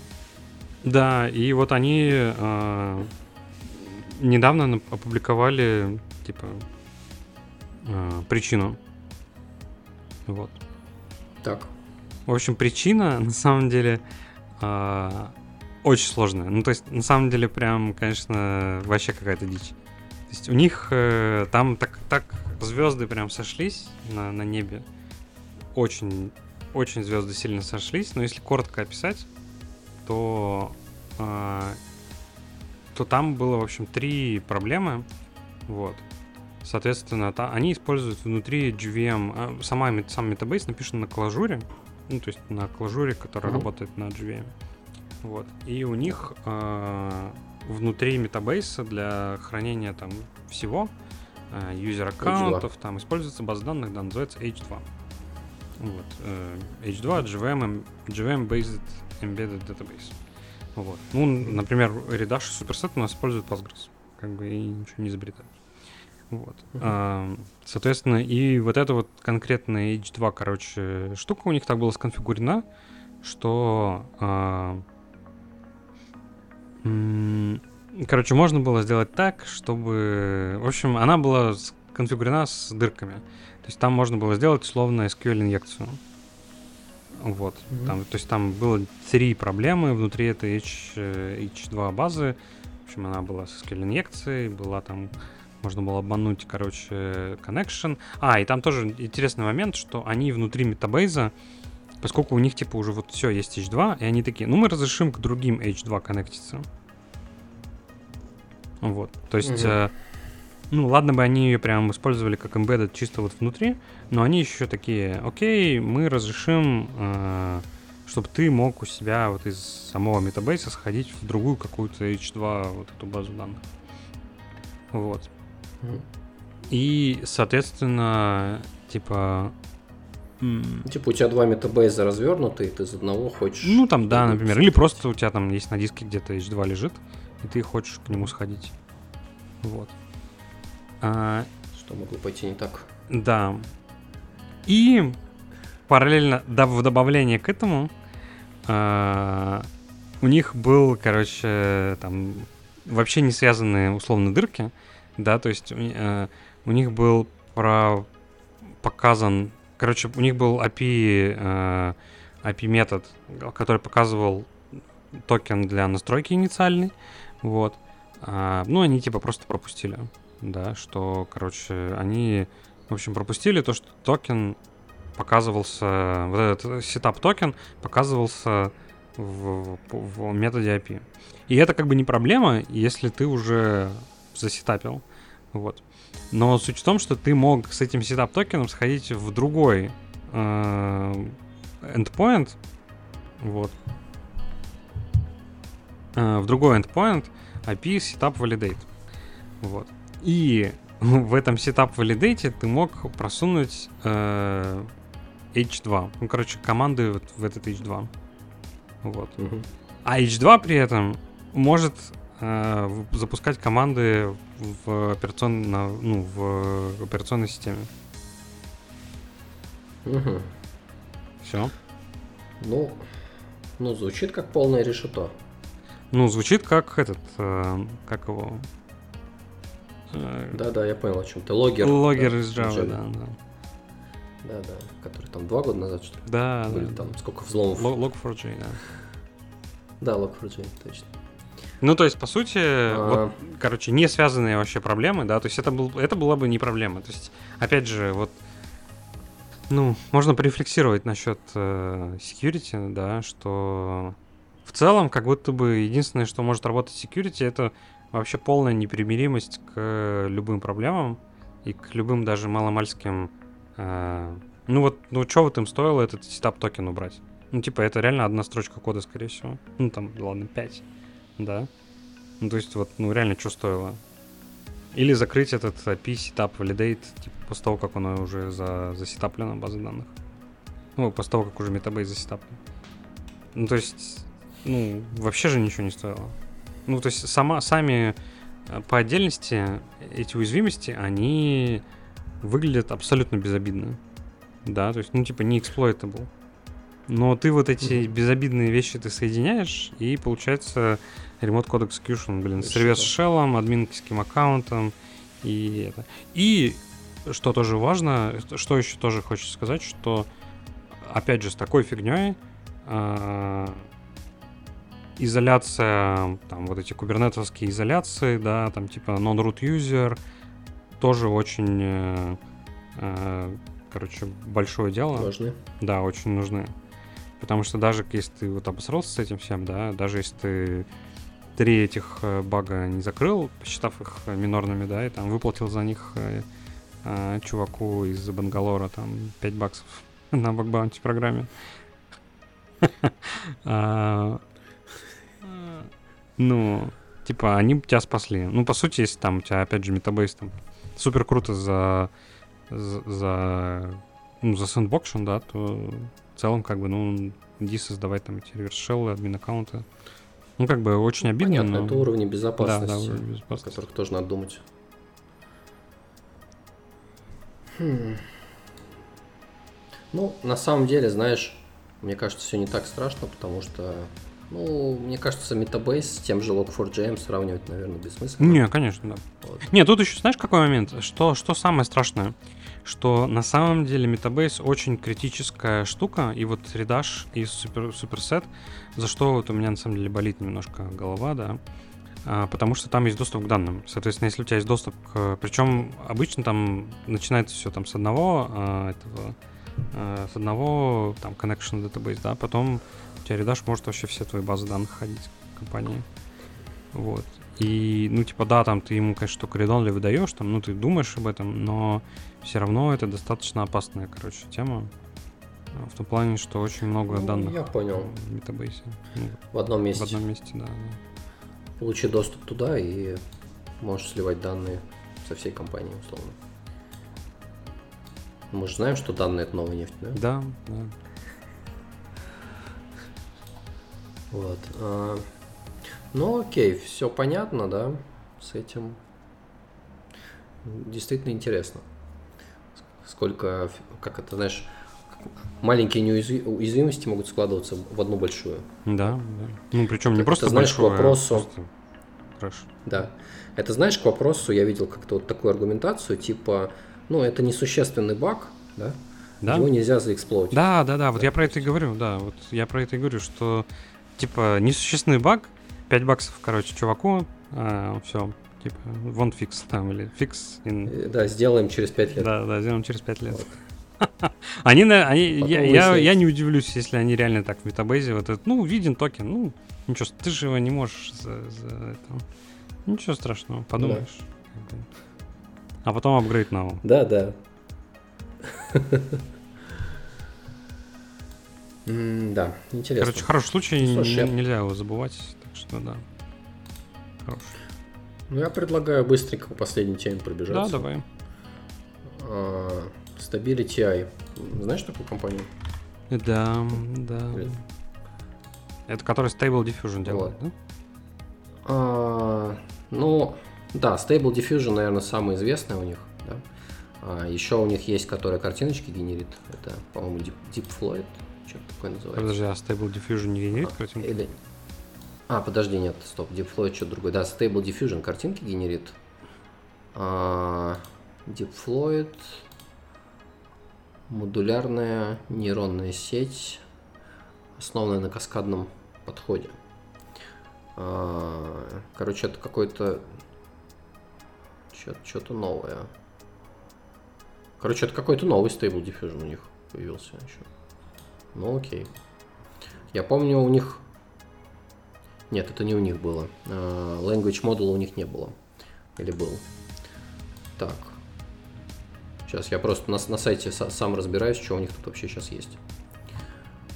Да, и вот они э, недавно опубликовали, типа, э, причину. Вот. Так. В общем, причина, на самом деле, э, очень сложная. Ну, то есть, на самом деле, прям, конечно, вообще какая-то дичь. То есть, у них э, там так, так звезды прям сошлись на, на небе. Очень, очень звезды сильно сошлись. Но если коротко описать, то, э, то там было, в общем, три проблемы. Вот. Соответственно, та- они используют внутри JVM, а, сама, сам метабейс написан на клажуре, ну, то есть на клажуре, которая Мгм. работает на JVM. Вот. И у них э, внутри метабейса для хранения там всего, э, юзер аккаунтов, там используется база данных, да, называется H2. Вот. э, H2 JVM, em- JVM Based Embedded Database. Вот. Ну, например, Redash и Superset у нас используют Postgres. Как бы и ничего не изобретают. Вот. Мгм. А, соответственно, и вот эта вот конкретная H2, короче, штука у них так была сконфигурена, что а, короче, можно было сделать так, чтобы... В общем, она была сконфигурена с дырками. То есть там можно было сделать условно SQL-инъекцию. Вот. Мгм. Там, то есть там было три проблемы внутри этой H, э, H2 базы. В общем, она была со скелл инъекцией, была там можно было обмануть, короче, connection. А, и там тоже интересный момент, что они внутри метабейза, поскольку у них, типа, уже вот все, есть H2, и они такие, ну, мы разрешим к другим H2 коннектиться. Вот. То есть, э, ну, ладно бы они ее прям использовали как embedded чисто вот внутри, но они еще такие, окей, мы разрешим, чтобы ты мог у себя вот из самого метабейса сходить в другую какую-то H2 вот эту базу данных. Вот. И, соответственно, типа... Типа у тебя два метабейза развернуты, и ты из одного хочешь... Ну, там, да, например. Или просто у тебя там есть на диске где-то H2 лежит, и ты хочешь к нему сходить. Вот. А, Что могло пойти не так? Да. И параллельно, да, в добавление к этому, а, у них был, короче, там вообще не связанные условно дырки, да, то есть э, у них был про показан, короче, у них был API, э, API метод, который показывал токен для настройки инициальный, вот. А, ну, они типа просто пропустили, да, что, короче, они, в общем, пропустили то, что токен показывался, вот этот setup токен показывался в, в методе API. И это как бы не проблема, если ты уже засетапил. Вот. Но суть в том, что ты мог с этим setup токеном сходить в другой э, endpoint, вот, Э, в другой endpoint API setup validate. Вот. И в этом setup validate ты мог просунуть э, H2. Ну, короче, команды вот в этот H2. Вот. Мгм. А H2 при этом может э, запускать команды в, операционно, ну, в операционной системе. Мгм. Все. Ну, ну, звучит как полное решето. Ну, звучит как этот, э, как его... Э, Да-да, я понял, о чем ты. Логер. Логер да, из Java, Java. да, да. Да-да, который там два года назад, что ли, Да, были да. там сколько взломов. Lo- Log4j, да. Да, Log4j, точно. Ну, то есть, по сути, А. вот, короче, не связанные вообще проблемы, да, то есть это, был, это была бы не проблема. То есть, опять же, вот, ну, можно порефлексировать насчет э, security, да, что в целом, как будто бы единственное, что может работать security, это вообще полная непримиримость к любым проблемам и к любым даже маломальским... э, ну вот, ну что вот им стоило этот setup токен убрать? Ну, типа, это реально одна строчка кода, скорее всего. Ну, там, ладно, 5. Да. Ну, то есть, вот, ну, реально, что стоило? Или закрыть этот API setup validate, типа, после того, как оно уже за, засетаплено, база данных. Ну, после того, как уже метабейс засетаплен. Ну, то есть, ну, вообще же ничего не стоило. Ну, то есть, сама, сами э, по отдельности эти уязвимости, они выглядят абсолютно безобидно. Да, то есть, ну, типа, не exploitable. Но ты вот эти Мгм. безобидные вещи ты соединяешь, и получается Remote Code Execution, блин, с Что? reverse shell, админским аккаунтом и это. И что тоже важно, что еще тоже хочется сказать, что опять же с такой фигней изоляция, там вот эти кубернетовские изоляции, да, там типа non-root user, тоже очень, э, э, короче, большое дело. Важны. Да, очень нужны. Потому что даже если ты вот обосрался с этим всем, да, даже если ты три этих э, бага не закрыл, посчитав их э, минорными, да, и там выплатил за них э, э, чуваку из Бангалора там 5 баксов на бакбаунти программе. А, Ну, типа, они тебя спасли. Ну, по сути, если там у тебя, опять же, метабейс там супер круто за, за, за, ну, за сэндбокшен, да, то в целом, как бы, ну, иди создавать там эти реверс-шеллы, админ-аккаунты. Ну, как бы, очень обидно, Понятно, но... это уровни Да, безопасности, да, уровень о безопасности. которых тоже надо думать. Хм. Ну, на самом деле, знаешь, мне кажется, все не так страшно, потому что Ну, мне кажется, Metabase с тем же Log4j сравнивать, наверное, бессмысленно. Не, конечно, да. Вот. Не, тут еще знаешь какой момент? Что, что самое страшное? Что на самом деле Metabase очень критическая штука, и вот Redash и Super, Superset, за что вот у меня на самом деле болит немножко голова, да, а, потому что там есть доступ к данным. Соответственно, если у тебя есть доступ к... Причем обычно там начинается все там с одного а, этого а, с одного там connection database, да, потом у тебя Redash может вообще все твои базы данных ходить компании. Вот. И, ну, типа, да, там ты ему, конечно, только редонли выдаешь, там, ну, ты думаешь об этом, но все равно это достаточно опасная, короче, тема. А, В том плане, что очень много Ну, данных я понял. в метабейсе. Ну, В одном в месте. одном месте, да. да. Получи доступ туда и можешь сливать данные со всей компании, условно. Мы же знаем, что данные это новая нефть, да? Да, да. Вот. А, Ну окей, все понятно, да, с этим. Действительно интересно. Сколько, как это, знаешь, маленькие неуязви- уязвимости могут складываться в одну большую. Да, да. Ну, причем не Это, просто знаешь, к большое, а вопросу- просто трэш. Да. Это знаешь, к вопросу, я видел как-то вот такую аргументацию, типа, ну, это несущественный баг, да? Да? Его нельзя заэксплойтить. Да, да, да, вот Да, я про это и говорю, да, вот я про это и говорю, что типа несущественный баг, 5 баксов, короче, чуваку, все, типа, вон фикс там, или фикс, in- Э, Да, сделаем через 5 лет. да, да, сделаем через 5 лет. Они, на- они Потом я, я, я не удивлюсь, если они реально так в Metabase е, вот этот, ну, виден токен, ну, ничего, ты же его не можешь за, за это. Ничего страшного, подумаешь. бы. А потом апгрейд на Да, да. Да, интересно. Короче, хороший случай, Слушай, нельзя его забывать, что да. Хороший. Ну, я предлагаю быстренько по последней теме Да, пробежаться. давай. А, Stability AI. Знаешь такую компанию? Да, да. Блин. Это который Stable Diffusion делает, да? А, ну, да, Stable Diffusion, наверное, самый известный у них. Да? А, еще у них есть, которая картиночки генерит. Это, по-моему, Deep, Deep Floyd. Что такое называется? Подожди, а Stable Diffusion не генерит картинки? Или... А, подожди, нет, стоп, Deep Floyd что-то другое. Да, Stable Diffusion картинки генерит. А, Deep Floyd модулярная нейронная сеть, основанная на каскадном подходе. А, короче, это какой-то что-то новое. Короче, это какой-то новый Stable Diffusion у них появился еще. Ну окей. Я помню, у них... Нет, это не у них было. А, Language Model у них не было. Или был. Так. Сейчас я просто на, на сайте са- сам разбираюсь, что у них тут вообще сейчас есть.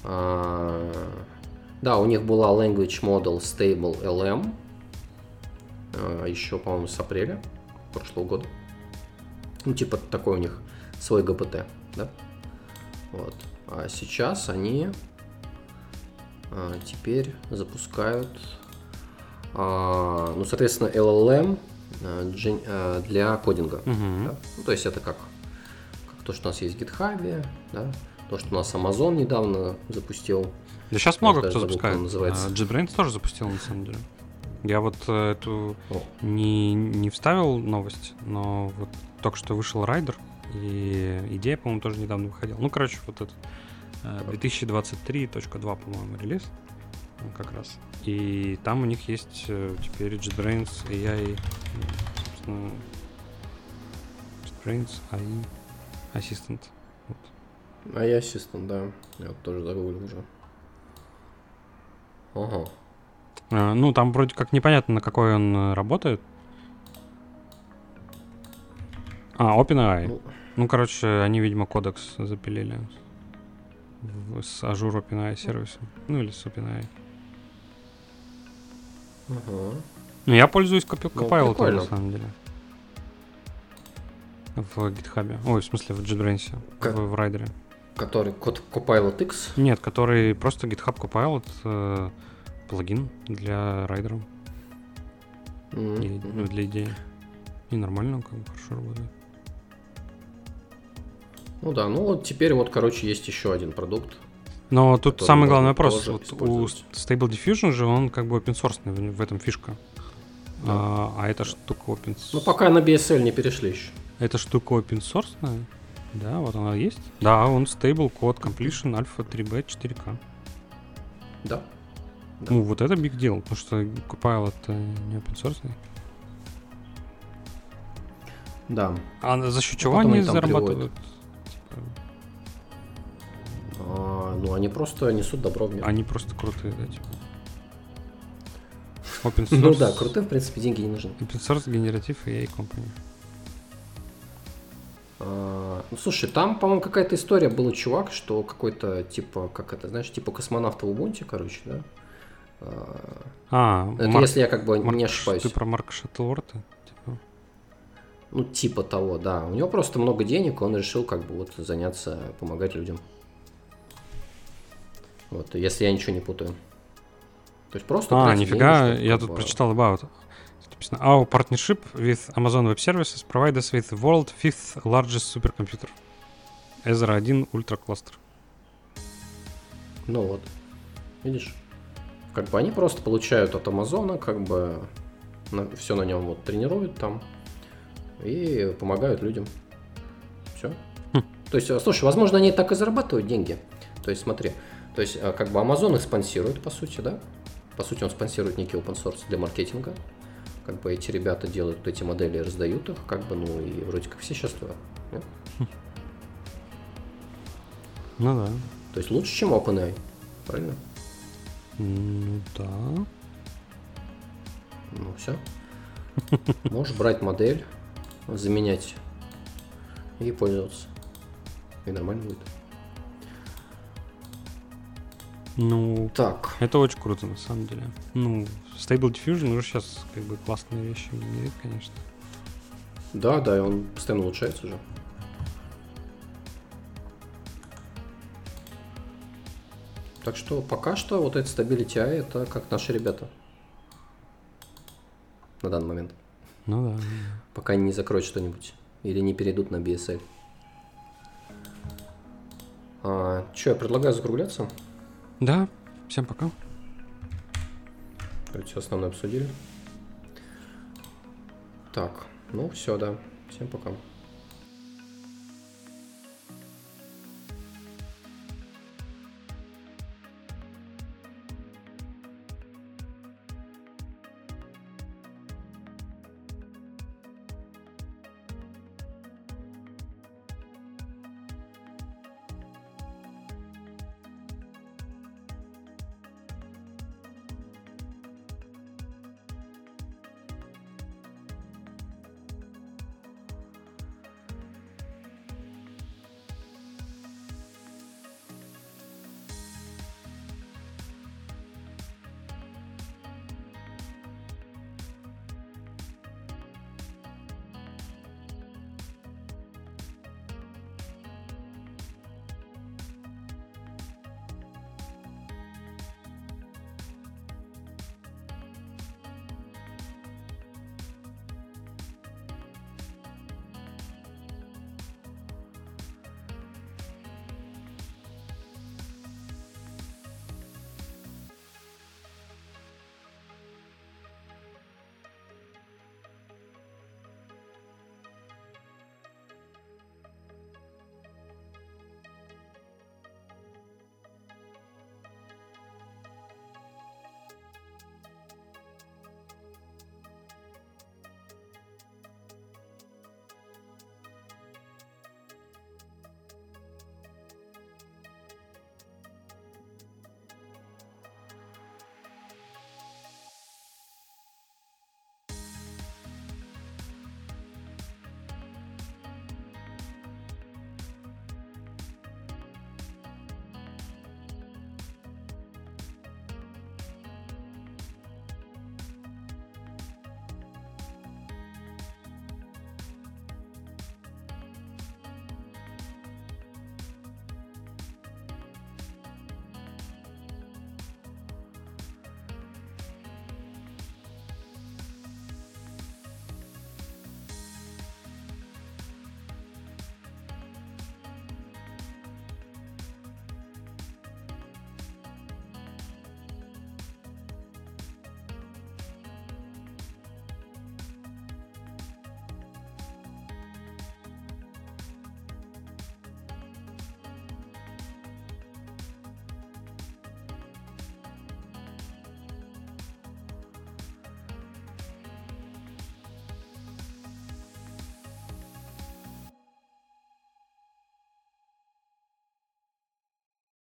А, Да, у них была Language Model Stable LM. а, Еще, по-моему, с апреля прошлого года. Ну, типа такой у них свой ГПТ, да? Вот. А сейчас они теперь запускают, а, ну, соответственно, LLM а, а, для кодинга. Мгм. да. Ну, то есть это как, как то, что у нас есть в GitHub, да, то, что у нас Amazon недавно запустил. Да сейчас много кто забыл, запускает. называется. А, JetBrains тоже запустил, на самом деле. Я вот э, эту О, не, не вставил новость, но вот только что вышел райдер, и идея, по-моему, тоже недавно выходила. Ну, короче, вот этот 2023.2, по-моему, релиз как раз. И там у них есть э, теперь JetBrains AI, собственно, JetBrains AI Assistant. Вот. А я ассистент, да. Я вот тоже загуглил уже. Ага. А, Ну, там вроде как непонятно, на какой он э, работает. А, OpenAI. Ну, Ну, короче, они, видимо, кодекс запилили с Azure OpenAI сервисом. Ну, или с OpenAI. ага. Ну, я пользуюсь Ну, Copilot, прикольно. на самом деле. В GitHub. Ой, в смысле, в JetBrains. Как? В, в райдере. Который код Copilot X. Нет, который просто GitHub Copilot э, плагин для райдера. М, И, ну, для идеи. И нормально, как бы хорошо работает. Ну да, ну вот теперь вот, короче, есть еще один продукт. Но тут самый главный вопрос. Вот у. Stable Diffusion же он как бы open source, в, этом фишка. Да. А, а эта штука open Ну, пока на BSL не перешли еще. Эта штука open source, да, вот она есть. Да, он Stable Code Completion Alpha 3B 4K. Да. Да. Ну, вот это big deal, потому что Copilot это не open source. Да. А за счет А чего потом они зарабатывают? А, ну, они просто несут добро в мир. Они просто крутые, да, типа. Open source. Ну да, крутым, в принципе, деньги не нужны. Open source генератив AI Company. А, ну, слушай, там, по-моему, какая-то история был чувак, что какой-то, типа, как это, знаешь, типа космонавта в Убунте, короче, да? А, А, это Марк- если я как бы Марк не ошибаюсь. Ты про Марка Шаттлворта? Типа. Ну, типа того, да. У него просто много денег, он решил как бы вот заняться, помогать людям. Вот, если я ничего не путаю. То есть просто... А, нифига, чтобы я тут бы- прочитал about. Написано, Our partnership with Amazon Web Services provides us with the world fifth largest supercomputer. Ezra 1 Ultra Cluster. Ну вот. Видишь? Как бы они просто получают от Амазона, как бы все на нем вот тренируют там и помогают людям. Все. Хм. То есть, а, слушай, возможно, они так и зарабатывают деньги. То есть, смотри, то есть, а, как бы Amazon их спонсирует, по сути, да? По сути, он спонсирует некий open source для маркетинга. Как бы эти ребята делают вот эти модели, раздают их, как бы, ну и вроде как все счастливы. нет? Ну да. То есть лучше, чем OpenAI. Правильно? Ну да. Ну, все. Можешь брать модель, заменять и пользоваться. И нормально будет. Ну, Так, это очень круто на самом деле. Ну, Stable Diffusion уже сейчас как бы классные вещи генерит, конечно. да, да, и он постоянно улучшается уже. Так что пока что вот этот Stability AI это как наши ребята. На данный момент. Ну да. Пока они не закроют что-нибудь. Или не перейдут на BSL. А, что, я предлагаю закругляться. Да, всем пока. Все основное обсудили. Так, ну все, да. Всем пока.